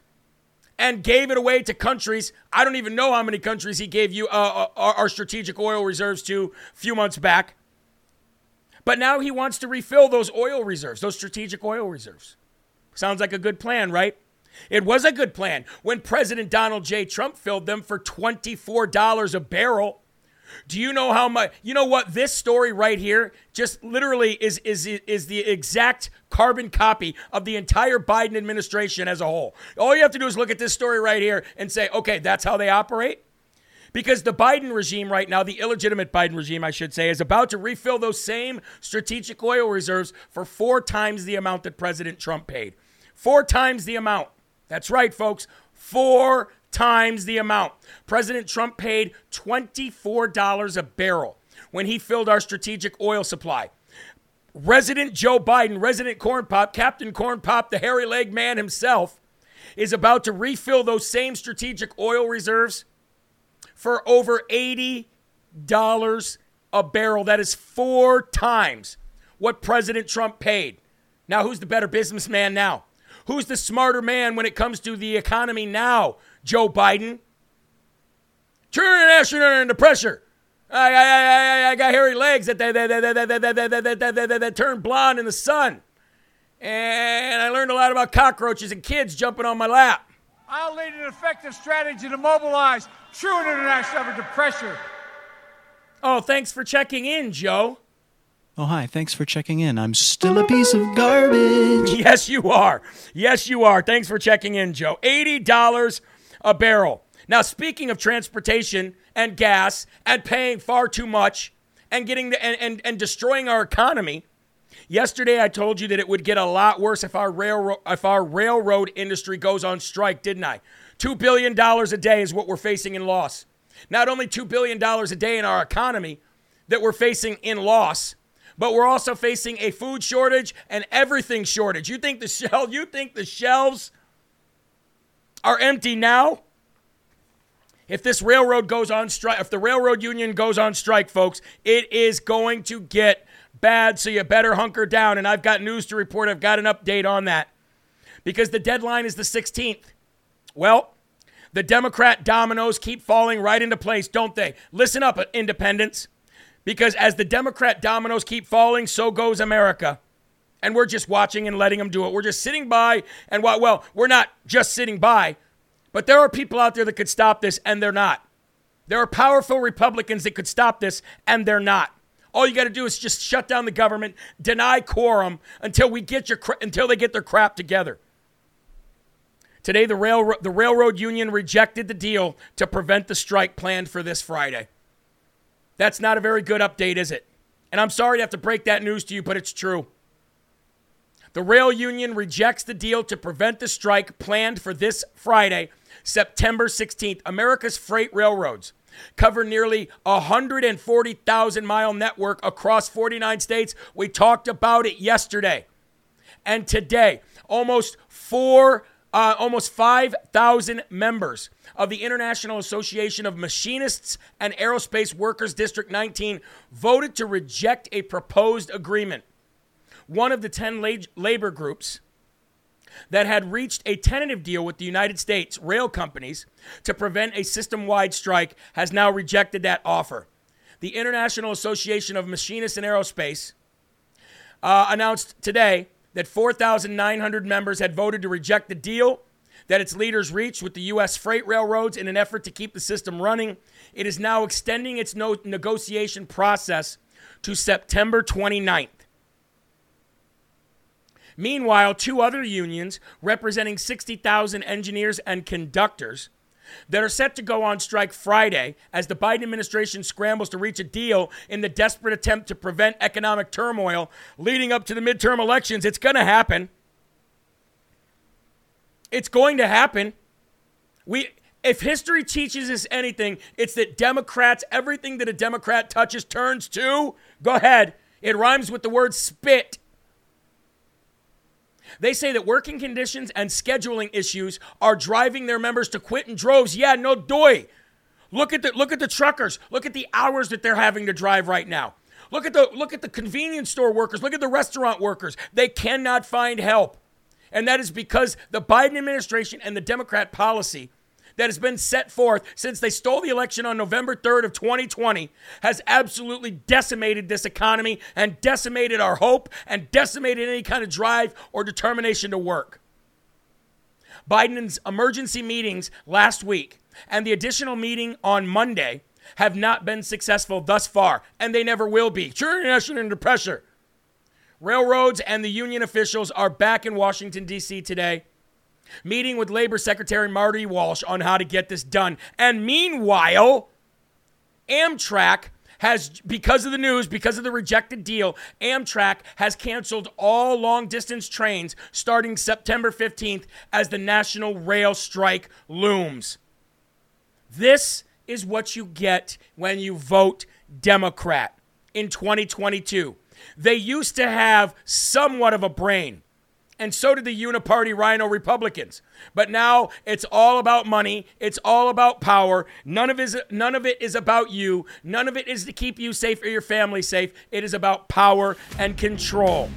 and gave it away to countries. I don't even know how many countries he gave you uh, uh our, our strategic oil reserves to a few months back. But now he wants to refill those oil reserves, those strategic oil reserves. Sounds like a good plan, right? It was a good plan when President Donald J. Trump filled them for $24 a barrel. Do you know how much? You know what? This story right here just literally is, is, is the exact carbon copy of the entire Biden administration as a whole. All you have to do is look at this story right here and say, okay, that's how they operate. Because the Biden regime right now, the illegitimate Biden regime, I should say, is about to refill those same strategic oil reserves for four times the amount that President Trump paid. Four times the amount. That's right, folks. Four times the amount. President Trump paid $24 a barrel when he filled our strategic oil supply. Resident Joe Biden, Resident Corn Pop, Captain Corn Pop, the hairy leg man himself, is about to refill those same strategic oil reserves for over $80 a barrel. That is four times what President Trump paid. Now, who's the better businessman now? Who's the smarter man when it comes to the economy now? Joe Biden. Turn astronaut under pressure. I, I, I, I got hairy legs that, that, that, that, that, that, that, that, that, that, that, that turn blonde in the sun. And I learned a lot about cockroaches and kids jumping on my lap. I'll lead an effective strategy to mobilize true international effort to pressure. Oh, thanks for checking in, Joe. Oh, hi. Thanks for checking in. I'm still a piece of garbage. Yes, you are. Yes, you are. Thanks for checking in, Joe. $80 a barrel. Now, speaking of transportation and gas and paying far too much and getting the, and, and, and destroying our economy, yesterday I told you that it would get a lot worse if our railroad if our railroad industry goes on strike, didn't I? $2 billion a day is what we're facing in loss. Not only $2 billion a day in our economy that we're facing in loss, but we're also facing a food shortage and everything shortage. You think the shell, you think the shelves are empty now? If this railroad goes on strike, if the railroad union goes on strike, folks, it is going to get bad. So you better hunker down. And I've got news to report. I've got an update on that because the deadline is the 16th. Well, the Democrat dominoes keep falling right into place, don't they? Listen up, independents, because as the Democrat dominoes keep falling, so goes America. And we're just watching and letting them do it. We're just sitting by and well, we're not just sitting by, but there are people out there that could stop this and they're not. There are powerful Republicans that could stop this and they're not. All you got to do is just shut down the government, deny quorum until we get your until they get their crap together. Today, the, rail, the railroad union rejected the deal to prevent the strike planned for this Friday. That's not a very good update, is it? And I'm sorry to have to break that news to you, but it's true. The rail union rejects the deal to prevent the strike planned for this Friday, September 16th. America's freight railroads cover nearly a 140,000 mile network across 49 states. We talked about it yesterday. And today, almost 4 uh, almost 5,000 members of the International Association of Machinists and Aerospace Workers District 19 voted to reject a proposed agreement one of the 10 labor groups that had reached a tentative deal with the United States rail companies to prevent a system wide strike has now rejected that offer. The International Association of Machinists and Aerospace uh, announced today that 4,900 members had voted to reject the deal that its leaders reached with the U.S. freight railroads in an effort to keep the system running. It is now extending its no- negotiation process to September 29th. Meanwhile, two other unions representing 60,000 engineers and conductors that are set to go on strike Friday as the Biden administration scrambles to reach a deal in the desperate attempt to prevent economic turmoil leading up to the midterm elections. It's going to happen. It's going to happen. We if history teaches us anything, it's that Democrats, everything that a Democrat touches turns to, go ahead. It rhymes with the word spit. They say that working conditions and scheduling issues are driving their members to quit in droves. Yeah, no doy. Look at the look at the truckers. Look at the hours that they're having to drive right now. Look at the look at the convenience store workers. Look at the restaurant workers. They cannot find help. And that is because the Biden administration and the Democrat policy that has been set forth since they stole the election on November 3rd of 2020 has absolutely decimated this economy and decimated our hope and decimated any kind of drive or determination to work. Biden's emergency meetings last week and the additional meeting on Monday have not been successful thus far, and they never will be. Turning under pressure. Railroads and the union officials are back in Washington, D.C. today, meeting with Labor Secretary Marty Walsh on how to get this done. And meanwhile, Amtrak has, because of the news, because of the rejected deal, Amtrak has canceled all long distance trains starting September 15th as the national rail strike looms. This is what you get when you vote Democrat in 2022. They used to have somewhat of a brain, and so did the uniparty rhino Republicans. But now it's all about money, it's all about power. None of, it, none of it is about you, none of it is to keep you safe or your family safe. It is about power and control.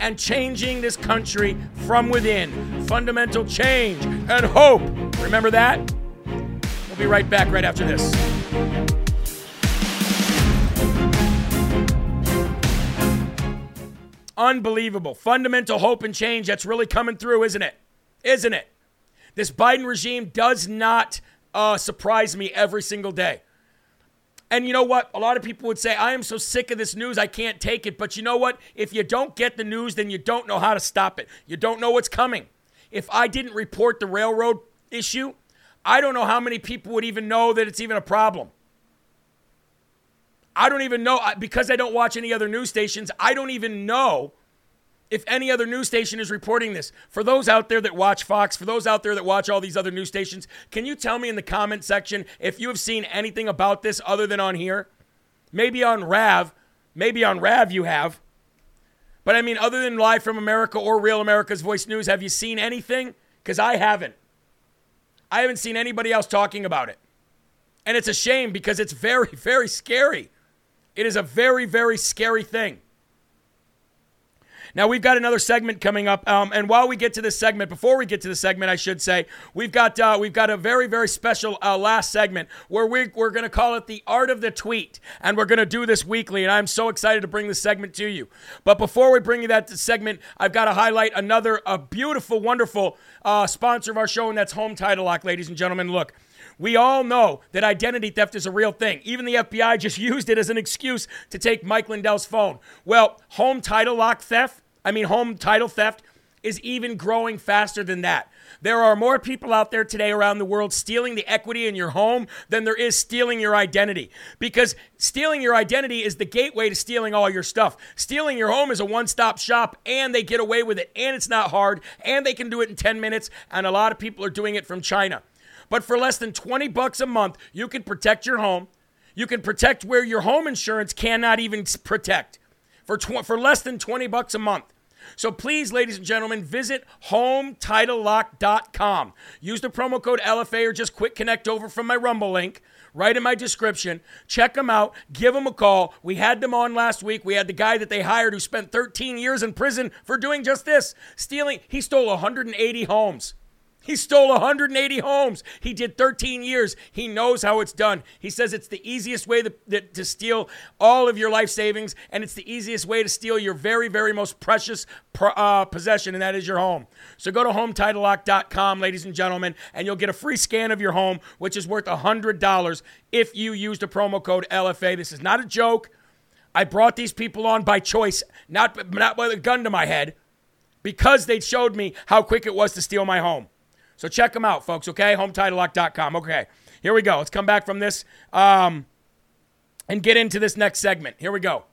And changing this country from within. Fundamental change and hope. Remember that? We'll be right back right after this. Unbelievable. Fundamental hope and change that's really coming through, isn't it? Isn't it? This Biden regime does not uh, surprise me every single day. And you know what? A lot of people would say, I am so sick of this news, I can't take it. But you know what? If you don't get the news, then you don't know how to stop it. You don't know what's coming. If I didn't report the railroad issue, I don't know how many people would even know that it's even a problem. I don't even know because I don't watch any other news stations. I don't even know if any other news station is reporting this. For those out there that watch Fox, for those out there that watch all these other news stations, can you tell me in the comment section if you have seen anything about this other than on here? Maybe on Rav, maybe on Rav you have. But I mean, other than Live from America or Real America's Voice News, have you seen anything? Because I haven't. I haven't seen anybody else talking about it. And it's a shame because it's very, very scary. It is a very, very scary thing. Now we've got another segment coming up, um, and while we get to this segment, before we get to the segment, I should say we've got uh, we've got a very very special uh, last segment where we, we're going to call it the art of the tweet, and we're going to do this weekly, and I'm so excited to bring this segment to you. But before we bring you that segment, I've got to highlight another a beautiful, wonderful uh, sponsor of our show, and that's Home Title Lock, ladies and gentlemen. Look. We all know that identity theft is a real thing. Even the FBI just used it as an excuse to take Mike Lindell's phone. Well, home title lock theft, I mean, home title theft is even growing faster than that. There are more people out there today around the world stealing the equity in your home than there is stealing your identity. Because stealing your identity is the gateway to stealing all your stuff. Stealing your home is a one stop shop, and they get away with it, and it's not hard, and they can do it in 10 minutes, and a lot of people are doing it from China. But for less than 20 bucks a month, you can protect your home. You can protect where your home insurance cannot even protect. For, tw- for less than 20 bucks a month. So please, ladies and gentlemen, visit HomeTitleLock.com. Use the promo code LFA or just quick connect over from my Rumble link right in my description. Check them out. Give them a call. We had them on last week. We had the guy that they hired who spent 13 years in prison for doing just this stealing. He stole 180 homes. He stole 180 homes. He did 13 years. He knows how it's done. He says it's the easiest way to, to, steal all of your life savings, and it's the easiest way to steal your very, very most precious uh, possession, and that is your home. So go to HomeTitleLock.com, ladies and gentlemen, and you'll get a free scan of your home, which is worth $100 if you use the promo code LFA. This is not a joke. I brought these people on by choice, not, not with a gun to my head, because they showed me how quick it was to steal my home. So check them out, folks, okay? HomeTitleLock.com. Okay, here we go. Let's come back from this um, and get into this next segment. Here we go.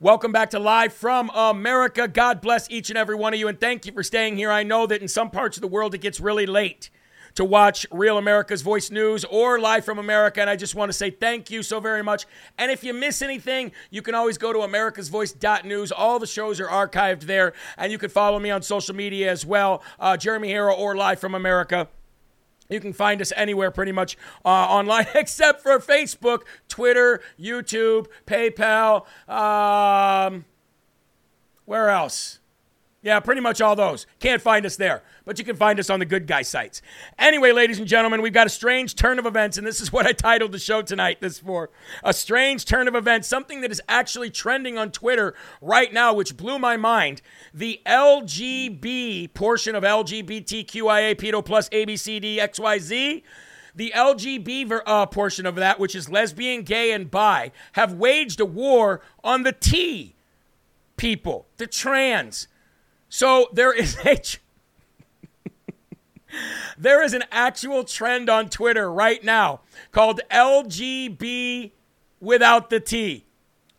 Welcome back to Live from America. God bless each and every one of you, and thank you for staying here. I know that in some parts of the world it gets really late to watch Real America's Voice News or Live from America. And I just want to say thank you so very much. And if you miss anything, you can always go to americasvoice.news. All the shows are archived there. And you can follow me on social media as well uh, Jeremy Herrell or Live from America. You can find us anywhere pretty much uh, online except for Facebook, Twitter, YouTube, PayPal. Um, Where else? Yeah, pretty much all those. Can't find us there, but you can find us on the good guy sites. Anyway, ladies and gentlemen, we've got a strange turn of events, and this is what I titled the show tonight. This for a strange turn of events, something that is actually trending on Twitter right now, which blew my mind. The LGB portion of LGBTQIA, pedo plus ABCD XYZ. The LGB uh, portion of that, which is lesbian, gay, and bi, have waged a war on the T people, the trans. So there is a there is an actual trend on Twitter right now called LGB without the T,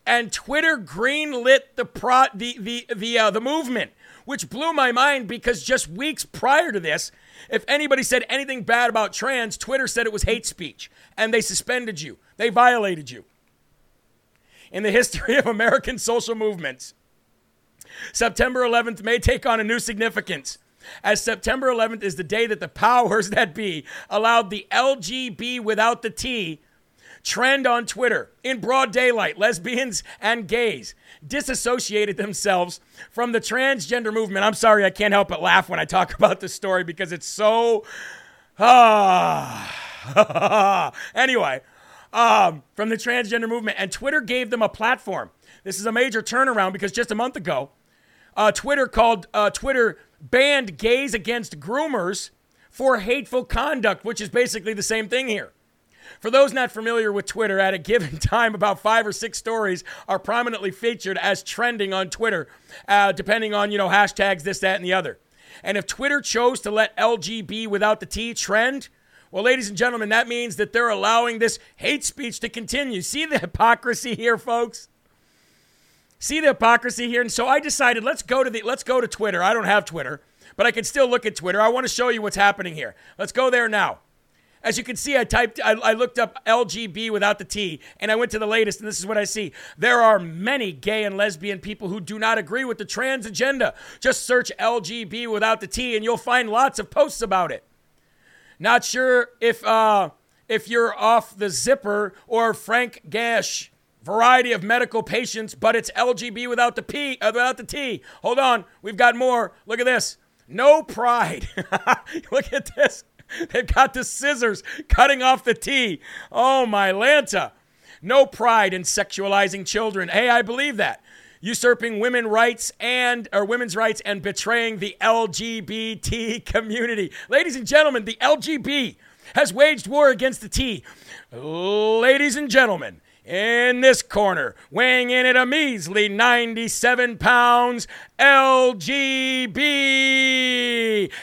and Twitter greenlit the pro the the the uh, the movement, which blew my mind because just weeks prior to this, if anybody said anything bad about trans, Twitter said it was hate speech, and they suspended you, they violated you. In the history of American social movements. September 11th may take on a new significance, as September 11th is the day that the powers that be allowed the LGB without the T trend on Twitter in broad daylight. Lesbians and gays disassociated themselves from the transgender movement. I'm sorry, I can't help but laugh when I talk about this story because it's so. Ah. anyway, um, from the transgender movement, and Twitter gave them a platform. This is a major turnaround because just a month ago, uh, Twitter called uh, Twitter banned gays against groomers for hateful conduct, which is basically the same thing here. For those not familiar with Twitter, at a given time, about five or six stories are prominently featured as trending on Twitter, uh, depending on you know hashtags, this, that, and the other. And if Twitter chose to let LGB without the T trend, well, ladies and gentlemen, that means that they're allowing this hate speech to continue. See the hypocrisy here, folks? See the hypocrisy here? And so I decided let's go to the let's go to Twitter. I don't have Twitter, but I can still look at Twitter. I want to show you what's happening here. Let's go there now. As you can see, I typed, I, I, looked up LGB without the T, and I went to the latest, and this is what I see. There are many gay and lesbian people who do not agree with the trans agenda. Just search LGB without the T, and you'll find lots of posts about it. Not sure if uh, if you're off the zipper or Frank Gash variety of medical patients, but it's LGB without the P, uh, without the T. Hold on, we've got more. Look at this. No pride. Look at this. They've got the scissors cutting off the T. Oh my Lanta. No pride in sexualizing children. Hey, I believe that. Usurping women rights and or women's rights and betraying the LGBT community. Ladies and gentlemen, the LGB has waged war against the T. Ladies and gentlemen, in this corner, weighing in at a measly 97 pounds, LGB.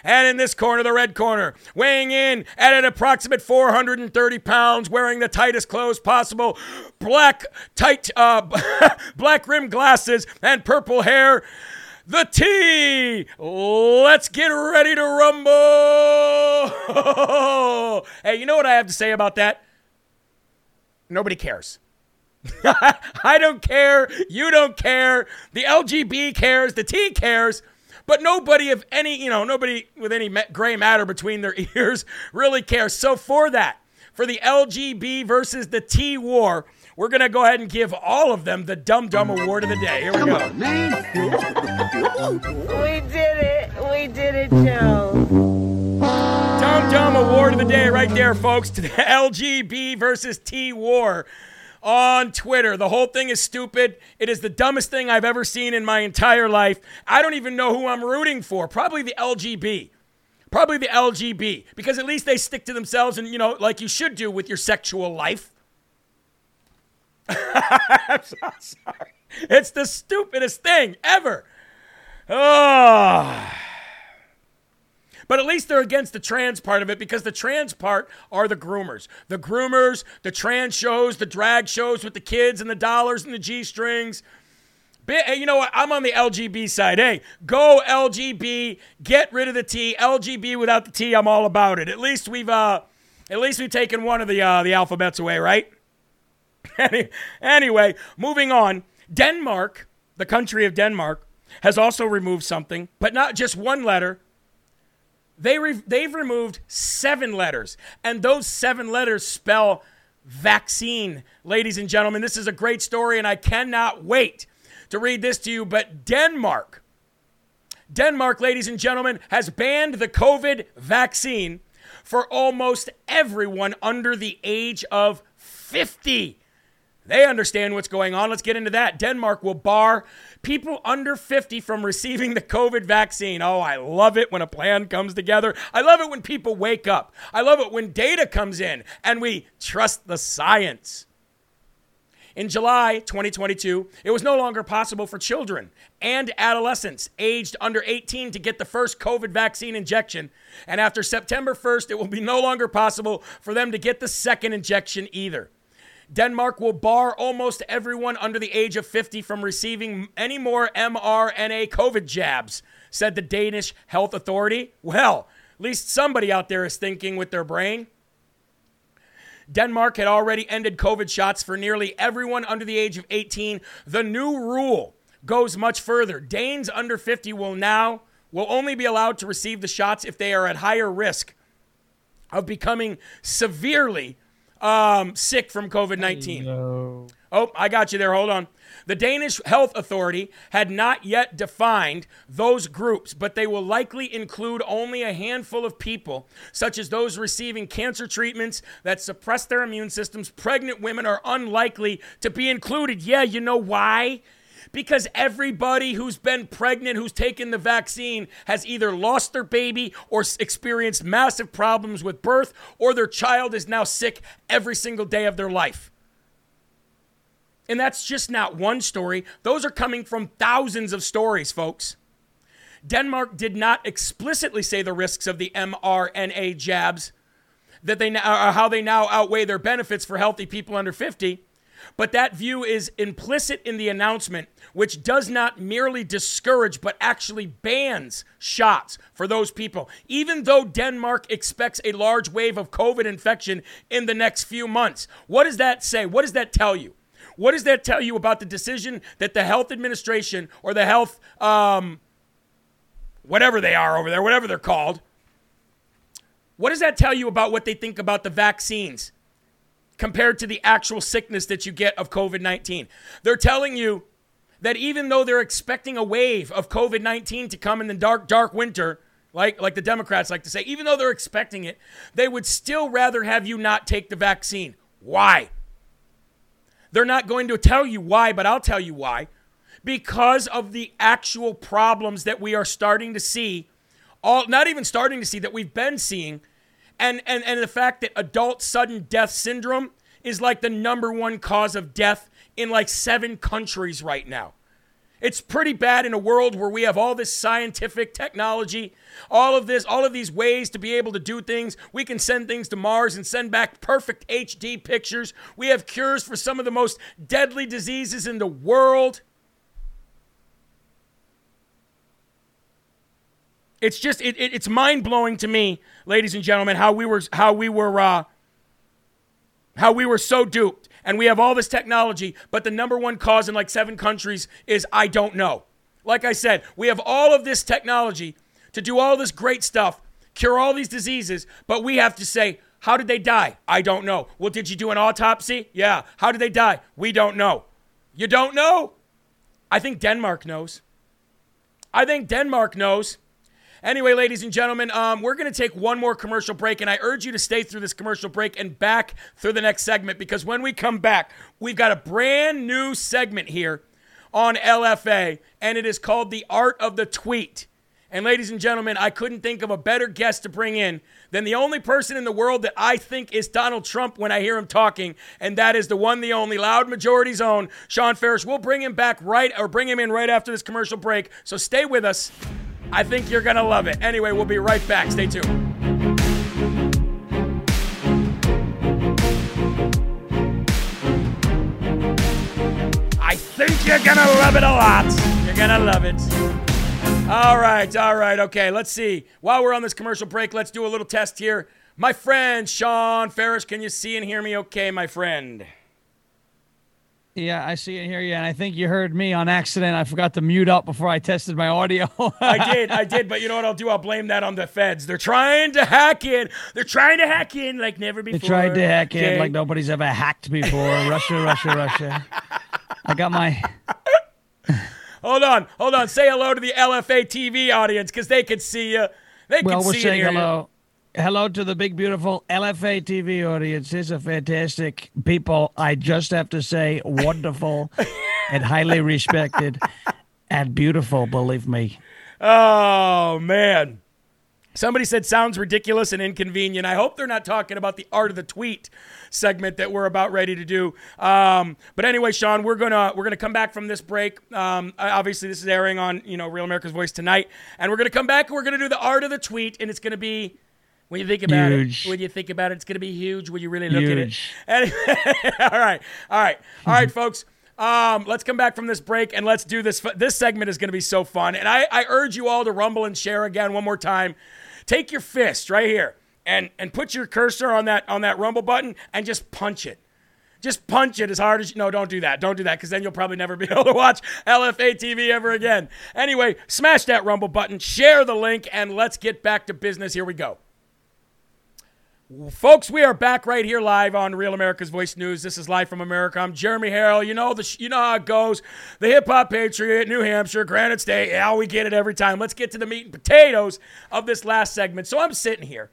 And in this corner, the red corner, weighing in at an approximate 430 pounds, wearing the tightest clothes possible, black, tight, uh, black rim glasses, and purple hair the T. Let's get ready to rumble. hey, you know what I have to say about that? Nobody cares. I don't care. You don't care. The LGB cares. The T cares. But nobody of any, you know, nobody with any gray matter between their ears really cares. So for that, for the LGB versus the T war, we're going to go ahead and give all of them the Dum Dum Award of the day. Here we Come go. on, man. We did it. We did it, Joe. Dum Dum Award of the day right there, folks, to the LGB versus T war on Twitter. The whole thing is stupid. It is the dumbest thing I've ever seen in my entire life. I don't even know who I'm rooting for. Probably the LGB. Probably the LGB because at least they stick to themselves and, you know, like you should do with your sexual life. I'm so sorry. It's the stupidest thing ever. Oh. But at least they're against the trans part of it because the trans part are the groomers. The groomers, the trans shows, the drag shows with the kids and the dollars and the G strings. Hey, you know what? I'm on the LGB side. Hey, go LGB. Get rid of the T. LGB without the T. I'm all about it. At least we've uh, at least we've taken one of the uh, the alphabets away, right? anyway, moving on. Denmark, the country of Denmark, has also removed something, but not just one letter, they re- they've removed seven letters, and those seven letters spell vaccine. Ladies and gentlemen, this is a great story, and I cannot wait to read this to you, but Denmark, Denmark, ladies and gentlemen, has banned the COVID vaccine for almost everyone under the age of 50. They understand what's going on. Let's get into that. Denmark will bar people under 50 from receiving the COVID vaccine. Oh, I love it when a plan comes together. I love it when people wake up. I love it when data comes in and we trust the science. In July 2022, it was no longer possible for children and adolescents aged under 18 to get the first COVID vaccine injection. And after September 1st, it will be no longer possible for them to get the second injection either. Denmark will bar almost everyone under the age of 50 from receiving any more mRNA COVID jabs, said the Danish Health Authority. Well, at least somebody out there is thinking with their brain. Denmark had already ended COVID shots for nearly everyone under the age of 18. The new rule goes much further. Danes under 50 will now will only be allowed to receive the shots if they are at higher risk of becoming severely um, sick from COVID 19. Oh, I got you there. Hold on. The Danish Health Authority had not yet defined those groups, but they will likely include only a handful of people, such as those receiving cancer treatments that suppress their immune systems. Pregnant women are unlikely to be included. Yeah, you know why? Because everybody who's been pregnant, who's taken the vaccine, has either lost their baby or experienced massive problems with birth, or their child is now sick every single day of their life. And that's just not one story. Those are coming from thousands of stories, folks. Denmark did not explicitly say the risks of the mRNA jabs, that they now, or uh, uh, how they now outweigh their benefits for healthy people under 50. But that view is implicit in the announcement, which does not merely discourage, but actually bans shots for those people. Even though Denmark expects a large wave of COVID infection in the next few months. What does that say? What does that tell you? What does that tell you about the decision that the health administration or the health, um, whatever they are over there, whatever they're called, what does that tell you about what they think about the vaccines compared to the actual sickness that you get of COVID 19? They're telling you that even though they're expecting a wave of COVID 19 to come in the dark, dark winter, like, like the Democrats like to say, even though they're expecting it, they would still rather have you not take the vaccine. Why? They're not going to tell you why, but I'll tell you why. Because of the actual problems that we are starting to see, all not even starting to see that we've been seeing, and and, and the fact that adult sudden death syndrome is like the number one cause of death in like seven countries right now. It's pretty bad in a world where we have all this scientific technology, all of this, all of these ways to be able to do things. We can send things to Mars and send back perfect HD pictures. We have cures for some of the most deadly diseases in the world. It's just it, it it's mind blowing to me, ladies and gentlemen, how we were how we were uh, how we were so duped and we have all this technology, but the number one cause in like seven countries is I don't know. Like I said, we have all of this technology to do all this great stuff, cure all these diseases, but we have to say, how did they die? I don't know. Well, did you do an autopsy? Yeah. How did they die? We don't know. You don't know? I think Denmark knows. I think Denmark knows. Anyway, ladies and gentlemen, um, we're going to take one more commercial break, and I urge you to stay through this commercial break and back through the next segment because when we come back, we've got a brand new segment here on LFA, and it is called The Art of the Tweet. And ladies and gentlemen, I couldn't think of a better guest to bring in than the only person in the world that I think is Donald Trump when I hear him talking, and that is the one, the only, loud majority's own, Shawn Farash. We'll bring him back right, or bring him in right after this commercial break. So stay with us. I think you're going to love it. Anyway, we'll be right back. Stay tuned. I think you're going to love it a lot. You're going to love it. All right, all right, okay. Let's see. While we're on this commercial break, let's do a little test here. My friend Shawn Farash, can you see and hear me okay, my friend? Yeah, I see and hear you, and I think you heard me on accident. I forgot to mute up before I tested my audio. I did, I did, but you know what I'll do? I'll blame that on the feds. They're trying to hack in. They're trying to hack in like never before. They tried to hack in like nobody's ever hacked before. Russia, Russia, Russia. I got my hold on, hold on. Say hello to the LFA TV audience because they can see you. They can Well, we're see saying and hear you. hello. Hello to the big, beautiful LFA TV audience. These are fantastic people. I just have to say, wonderful and highly respected and beautiful, believe me. Oh man. Somebody said sounds ridiculous and inconvenient. I hope they're not talking about the art of the tweet segment that we're about ready to do. Um, but anyway, Sean, we're gonna we're gonna come back from this break. Um, obviously, this is airing on you know Real America's Voice tonight, and we're gonna come back. and We're gonna do the art of the tweet, and it's gonna be when you think about Huge. it. When you think about it, it's gonna be huge. When you really look Huge. at it. Anyway, all right, all right, all right, folks. Um, let's come back from this break and let's do this. This segment is going to be so fun. And I, I urge you all to rumble and share again one more time. Take your fist right here and and put your cursor on that on that rumble button and just punch it. Just punch it as hard as you. No, don't do that. Don't do that because then you'll probably never be able to watch LFA TV ever again. Anyway, smash that rumble button, share the link, and let's get back to business. Here we go. Folks, we are back right here live on Real America's Voice News. This is live from America. I'm Jeremy Harrell. You know the sh- you know how it goes. The Hip Hop Patriot, New Hampshire, Granite State. Yeah, we get it every time. Let's get to the meat and potatoes of this last segment. So I'm sitting here,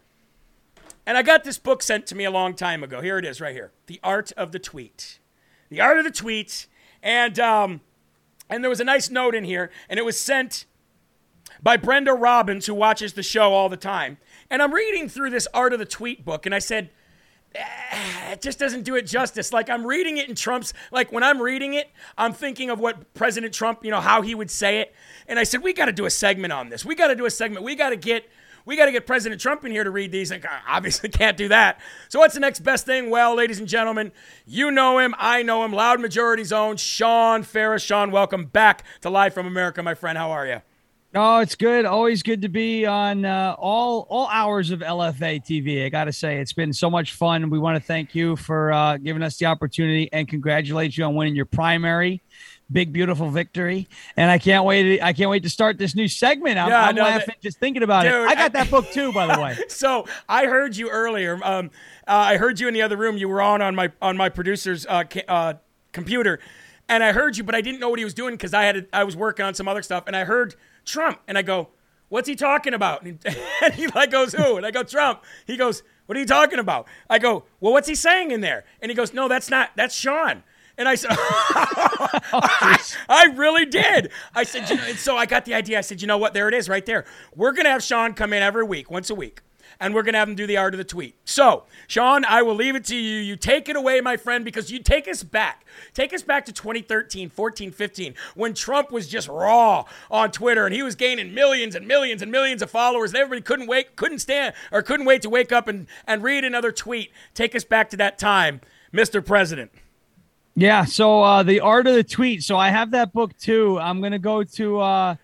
and I got this book sent to me a long time ago. Here it is, right here. The Art of the Tweet. The Art of the Tweet, and um, and there was a nice note in here, and it was sent by Brenda Robbins, who watches the show all the time. And I'm reading through this Art of the Tweet book, and I said, "Ah, it just doesn't do it justice. Like I'm reading it in Trump's, like when I'm reading it, I'm thinking of what President Trump, you know, how he would say it. And I said, we got to do a segment on this. We got to do a segment. We got to get. We got to get President Trump in here to read these. I obviously can't do that. So, what's the next best thing? Well, ladies and gentlemen, you know him. I know him. Loud majority zone. Shawn Farash. Shawn, welcome back to Live from America, my friend. How are you? Oh, it's good. Always good to be on uh, all all hours of LFA TV. I got to say, it's been so much fun. We want to thank you for uh, giving us the opportunity and congratulate you on winning your primary. Big beautiful victory, and I can't wait. To, I can't wait to start this new segment. I'm, Yeah, I'm no, laughing that- just thinking about it. I got I- that book too, by the way. so I heard you earlier. Um, uh, I heard you in the other room. You were on on my on my producer's uh, uh, computer, and I heard you, but I didn't know what he was doing because I had I was working on some other stuff, and I heard Trump, and I go, "What's he talking about?" And he, and he like goes, "Who?" And I go, "Trump." He goes, "What are you talking about?" I go, "Well, what's he saying in there?" And he goes, "No, that's not. That's Shawn." And I said, I, oh, I really did. I said, you know, and so I got the idea. I said, you know what? There it is right there. We're going to have Shawn come in every week, once a week, and we're going to have him do the art of the tweet. So, Shawn, I will leave it to you. You take it away, my friend, because you take us back. Take us back to 2013, 14, 15, when Trump was just raw on Twitter and he was gaining millions and millions and millions of followers, and everybody couldn't wait, couldn't stand, or couldn't wait to wake up and, and read another tweet. Take us back to that time, Mr. President. Yeah. So uh, the art of the tweet. So I have that book too. I'm gonna go to. Uh,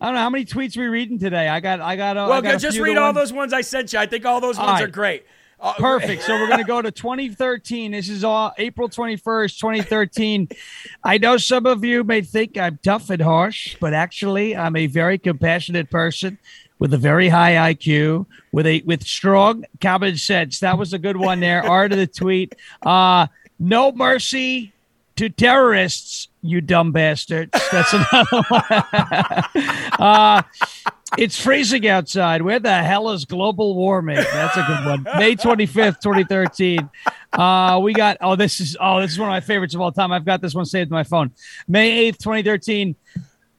I don't know how many tweets we reading today. I got. I got. Uh, Well, I got a just read all ones- those ones I sent you. I think all those All ones right. are great. Uh, Perfect. So we're going to go to 2013. This is all April 21st, 2013. I know some of you may think I'm tough and harsh, but actually I'm a very compassionate person with a very high IQ, with a with strong common sense. That was a good one there. Art of the tweet. Uh no mercy to terrorists, you dumb bastards. That's another one. uh, it's freezing outside. Where the hell is global warming? That's a good one. May 25th, 2013. Uh, we got, oh, this is, oh, this is one of my favorites of all time. I've got this one saved to my phone. May 8th, 2013.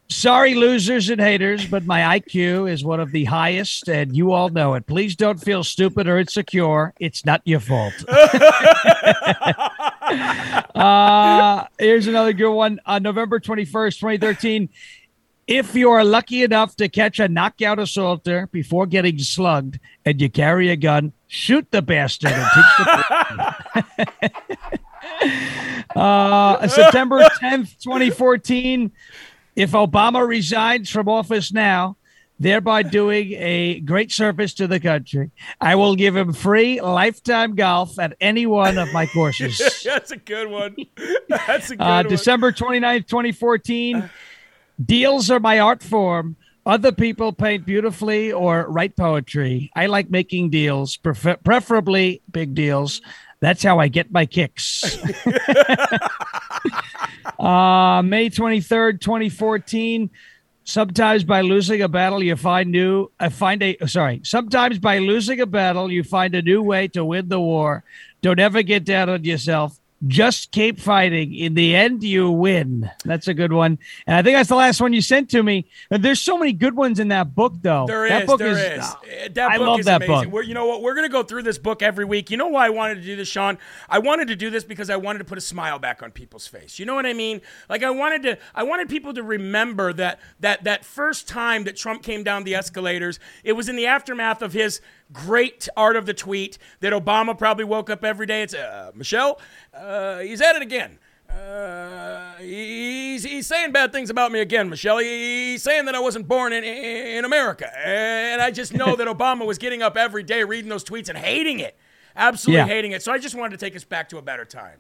Sorry, losers and haters, but my IQ is one of the highest, and you all know it. Please don't feel stupid or insecure. It's not your fault. uh, here's another good one. On November 21st, 2013. If you are lucky enough to catch a knockout assaulter before getting slugged and you carry a gun, shoot the bastard the uh, September 10th, 2014. If Obama resigns from office now, thereby doing a great service to the country, I will give him free lifetime golf at any one of my courses. That's a good one. That's a good Uh, one. December 29th, 2014. Deals are my art form. Other people paint beautifully or write poetry. I like making deals, prefer- preferably big deals. That's how I get my kicks. Uh, May 23rd, 2014. Sometimes by losing a battle, you find new. I find a sorry. Sometimes by losing a battle, you find a new way to win the war. Don't ever get down on yourself. Just keep fighting. In the end, you win. That's a good one. And I think that's the last one you sent to me. There's so many good ones in that book, though. There that is, book there is. is. uh, Uh, That I book love is that amazing. book. We're, you know what? We're going to go through this book every week. You know why I wanted to do this, Shawn? I wanted to do this because I wanted to put a smile back on people's face. You know what I mean? Like I wanted to. I wanted people to remember that that that first time that Trump came down the escalators. It was in the aftermath of his great art of the tweet that Obama probably woke up every day It's uh, "Michelle, uh, he's at it again." Uh, he's, he's saying bad things about me again, Michelle. He's saying that I wasn't born in, in America. And I just know that Obama was getting up every day reading those tweets and hating it. Absolutely Yeah. hating it. So I just wanted to take us back to a better time.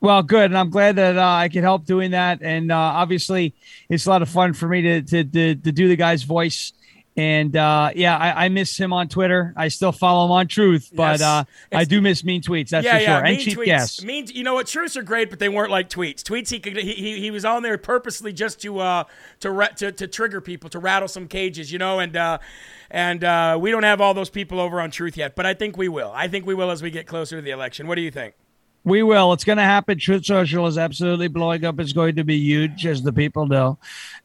Well, good, and I'm glad that uh, I can help doing that. And uh, obviously, it's a lot of fun for me to to to, to do the guy's voice. And uh, yeah, I, I miss him on Twitter. I still follow him on Truth, but Yes. uh, I do miss mean tweets. That's yeah, for sure. yeah. and cheap tweets. guests. Mean, you know what? Truths are great, but they weren't like tweets. Tweets, he could, he, he, he was on there purposely just to uh to, to to trigger people, to rattle some cages, you know. And uh, and uh, we don't have all those people over on Truth yet, but I think we will. I think we will as we get closer to the election. What do you think? We will. It's going to happen. Truth Social is absolutely blowing up. It's going to be huge, as the people know.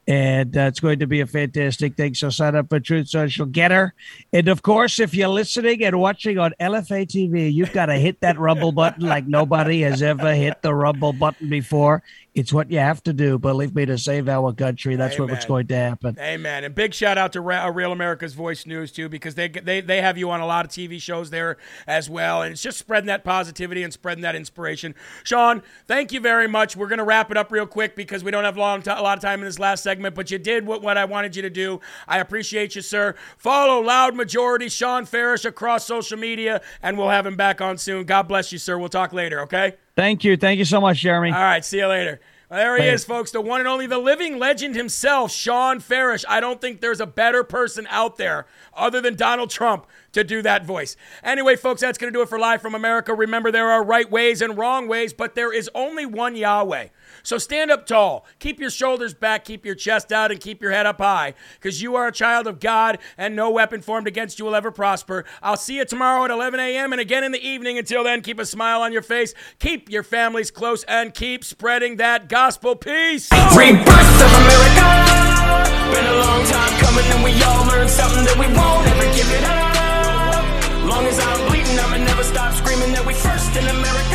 And uh, it's going to be a fantastic thing. So sign up for Truth Social. Get her. And of course, if you're listening and watching on LFA TV, you've got to hit that rumble button like nobody has ever hit the rumble button before. It's what you have to do. Believe me, to save our country. That's what, what's going to happen. Amen. And big shout out to uh, Real America's Voice News too, because they they they have you on a lot of TV shows there as well, and it's just spreading that positivity and spreading that inspiration. Shawn, thank you very much. We're gonna wrap it up real quick because we don't have long t- a lot of time in this last segment, but you did what what I wanted you to do. I appreciate you, sir. Follow Loud Majority Shawn Farash across social media, and we'll have him back on soon. God bless you, sir. We'll talk later. Okay. Thank you. Thank you so much, Jeremy. All right, see you later. Well, there he Later. is, folks, the one and only, the living legend himself, Shawn Farash. I don't think there's a better person out there other than Donald Trump to do that voice. Anyway, folks, that's going to do it for Live from America. Remember, there are right ways and wrong ways, but there is only one Yahweh. So stand up tall, keep your shoulders back, keep your chest out, and keep your head up high, because you are a child of God, and no weapon formed against you will ever prosper. I'll see you tomorrow at 11 a.m. and again in the evening. Until then, keep a smile on your face, keep your families close, and keep spreading that gospel peace. Rebirth of America. Been a long time coming, and we all learned something that we won't ever give it up. Long as I'm bleeding, I'ma never stop screaming that we first in America.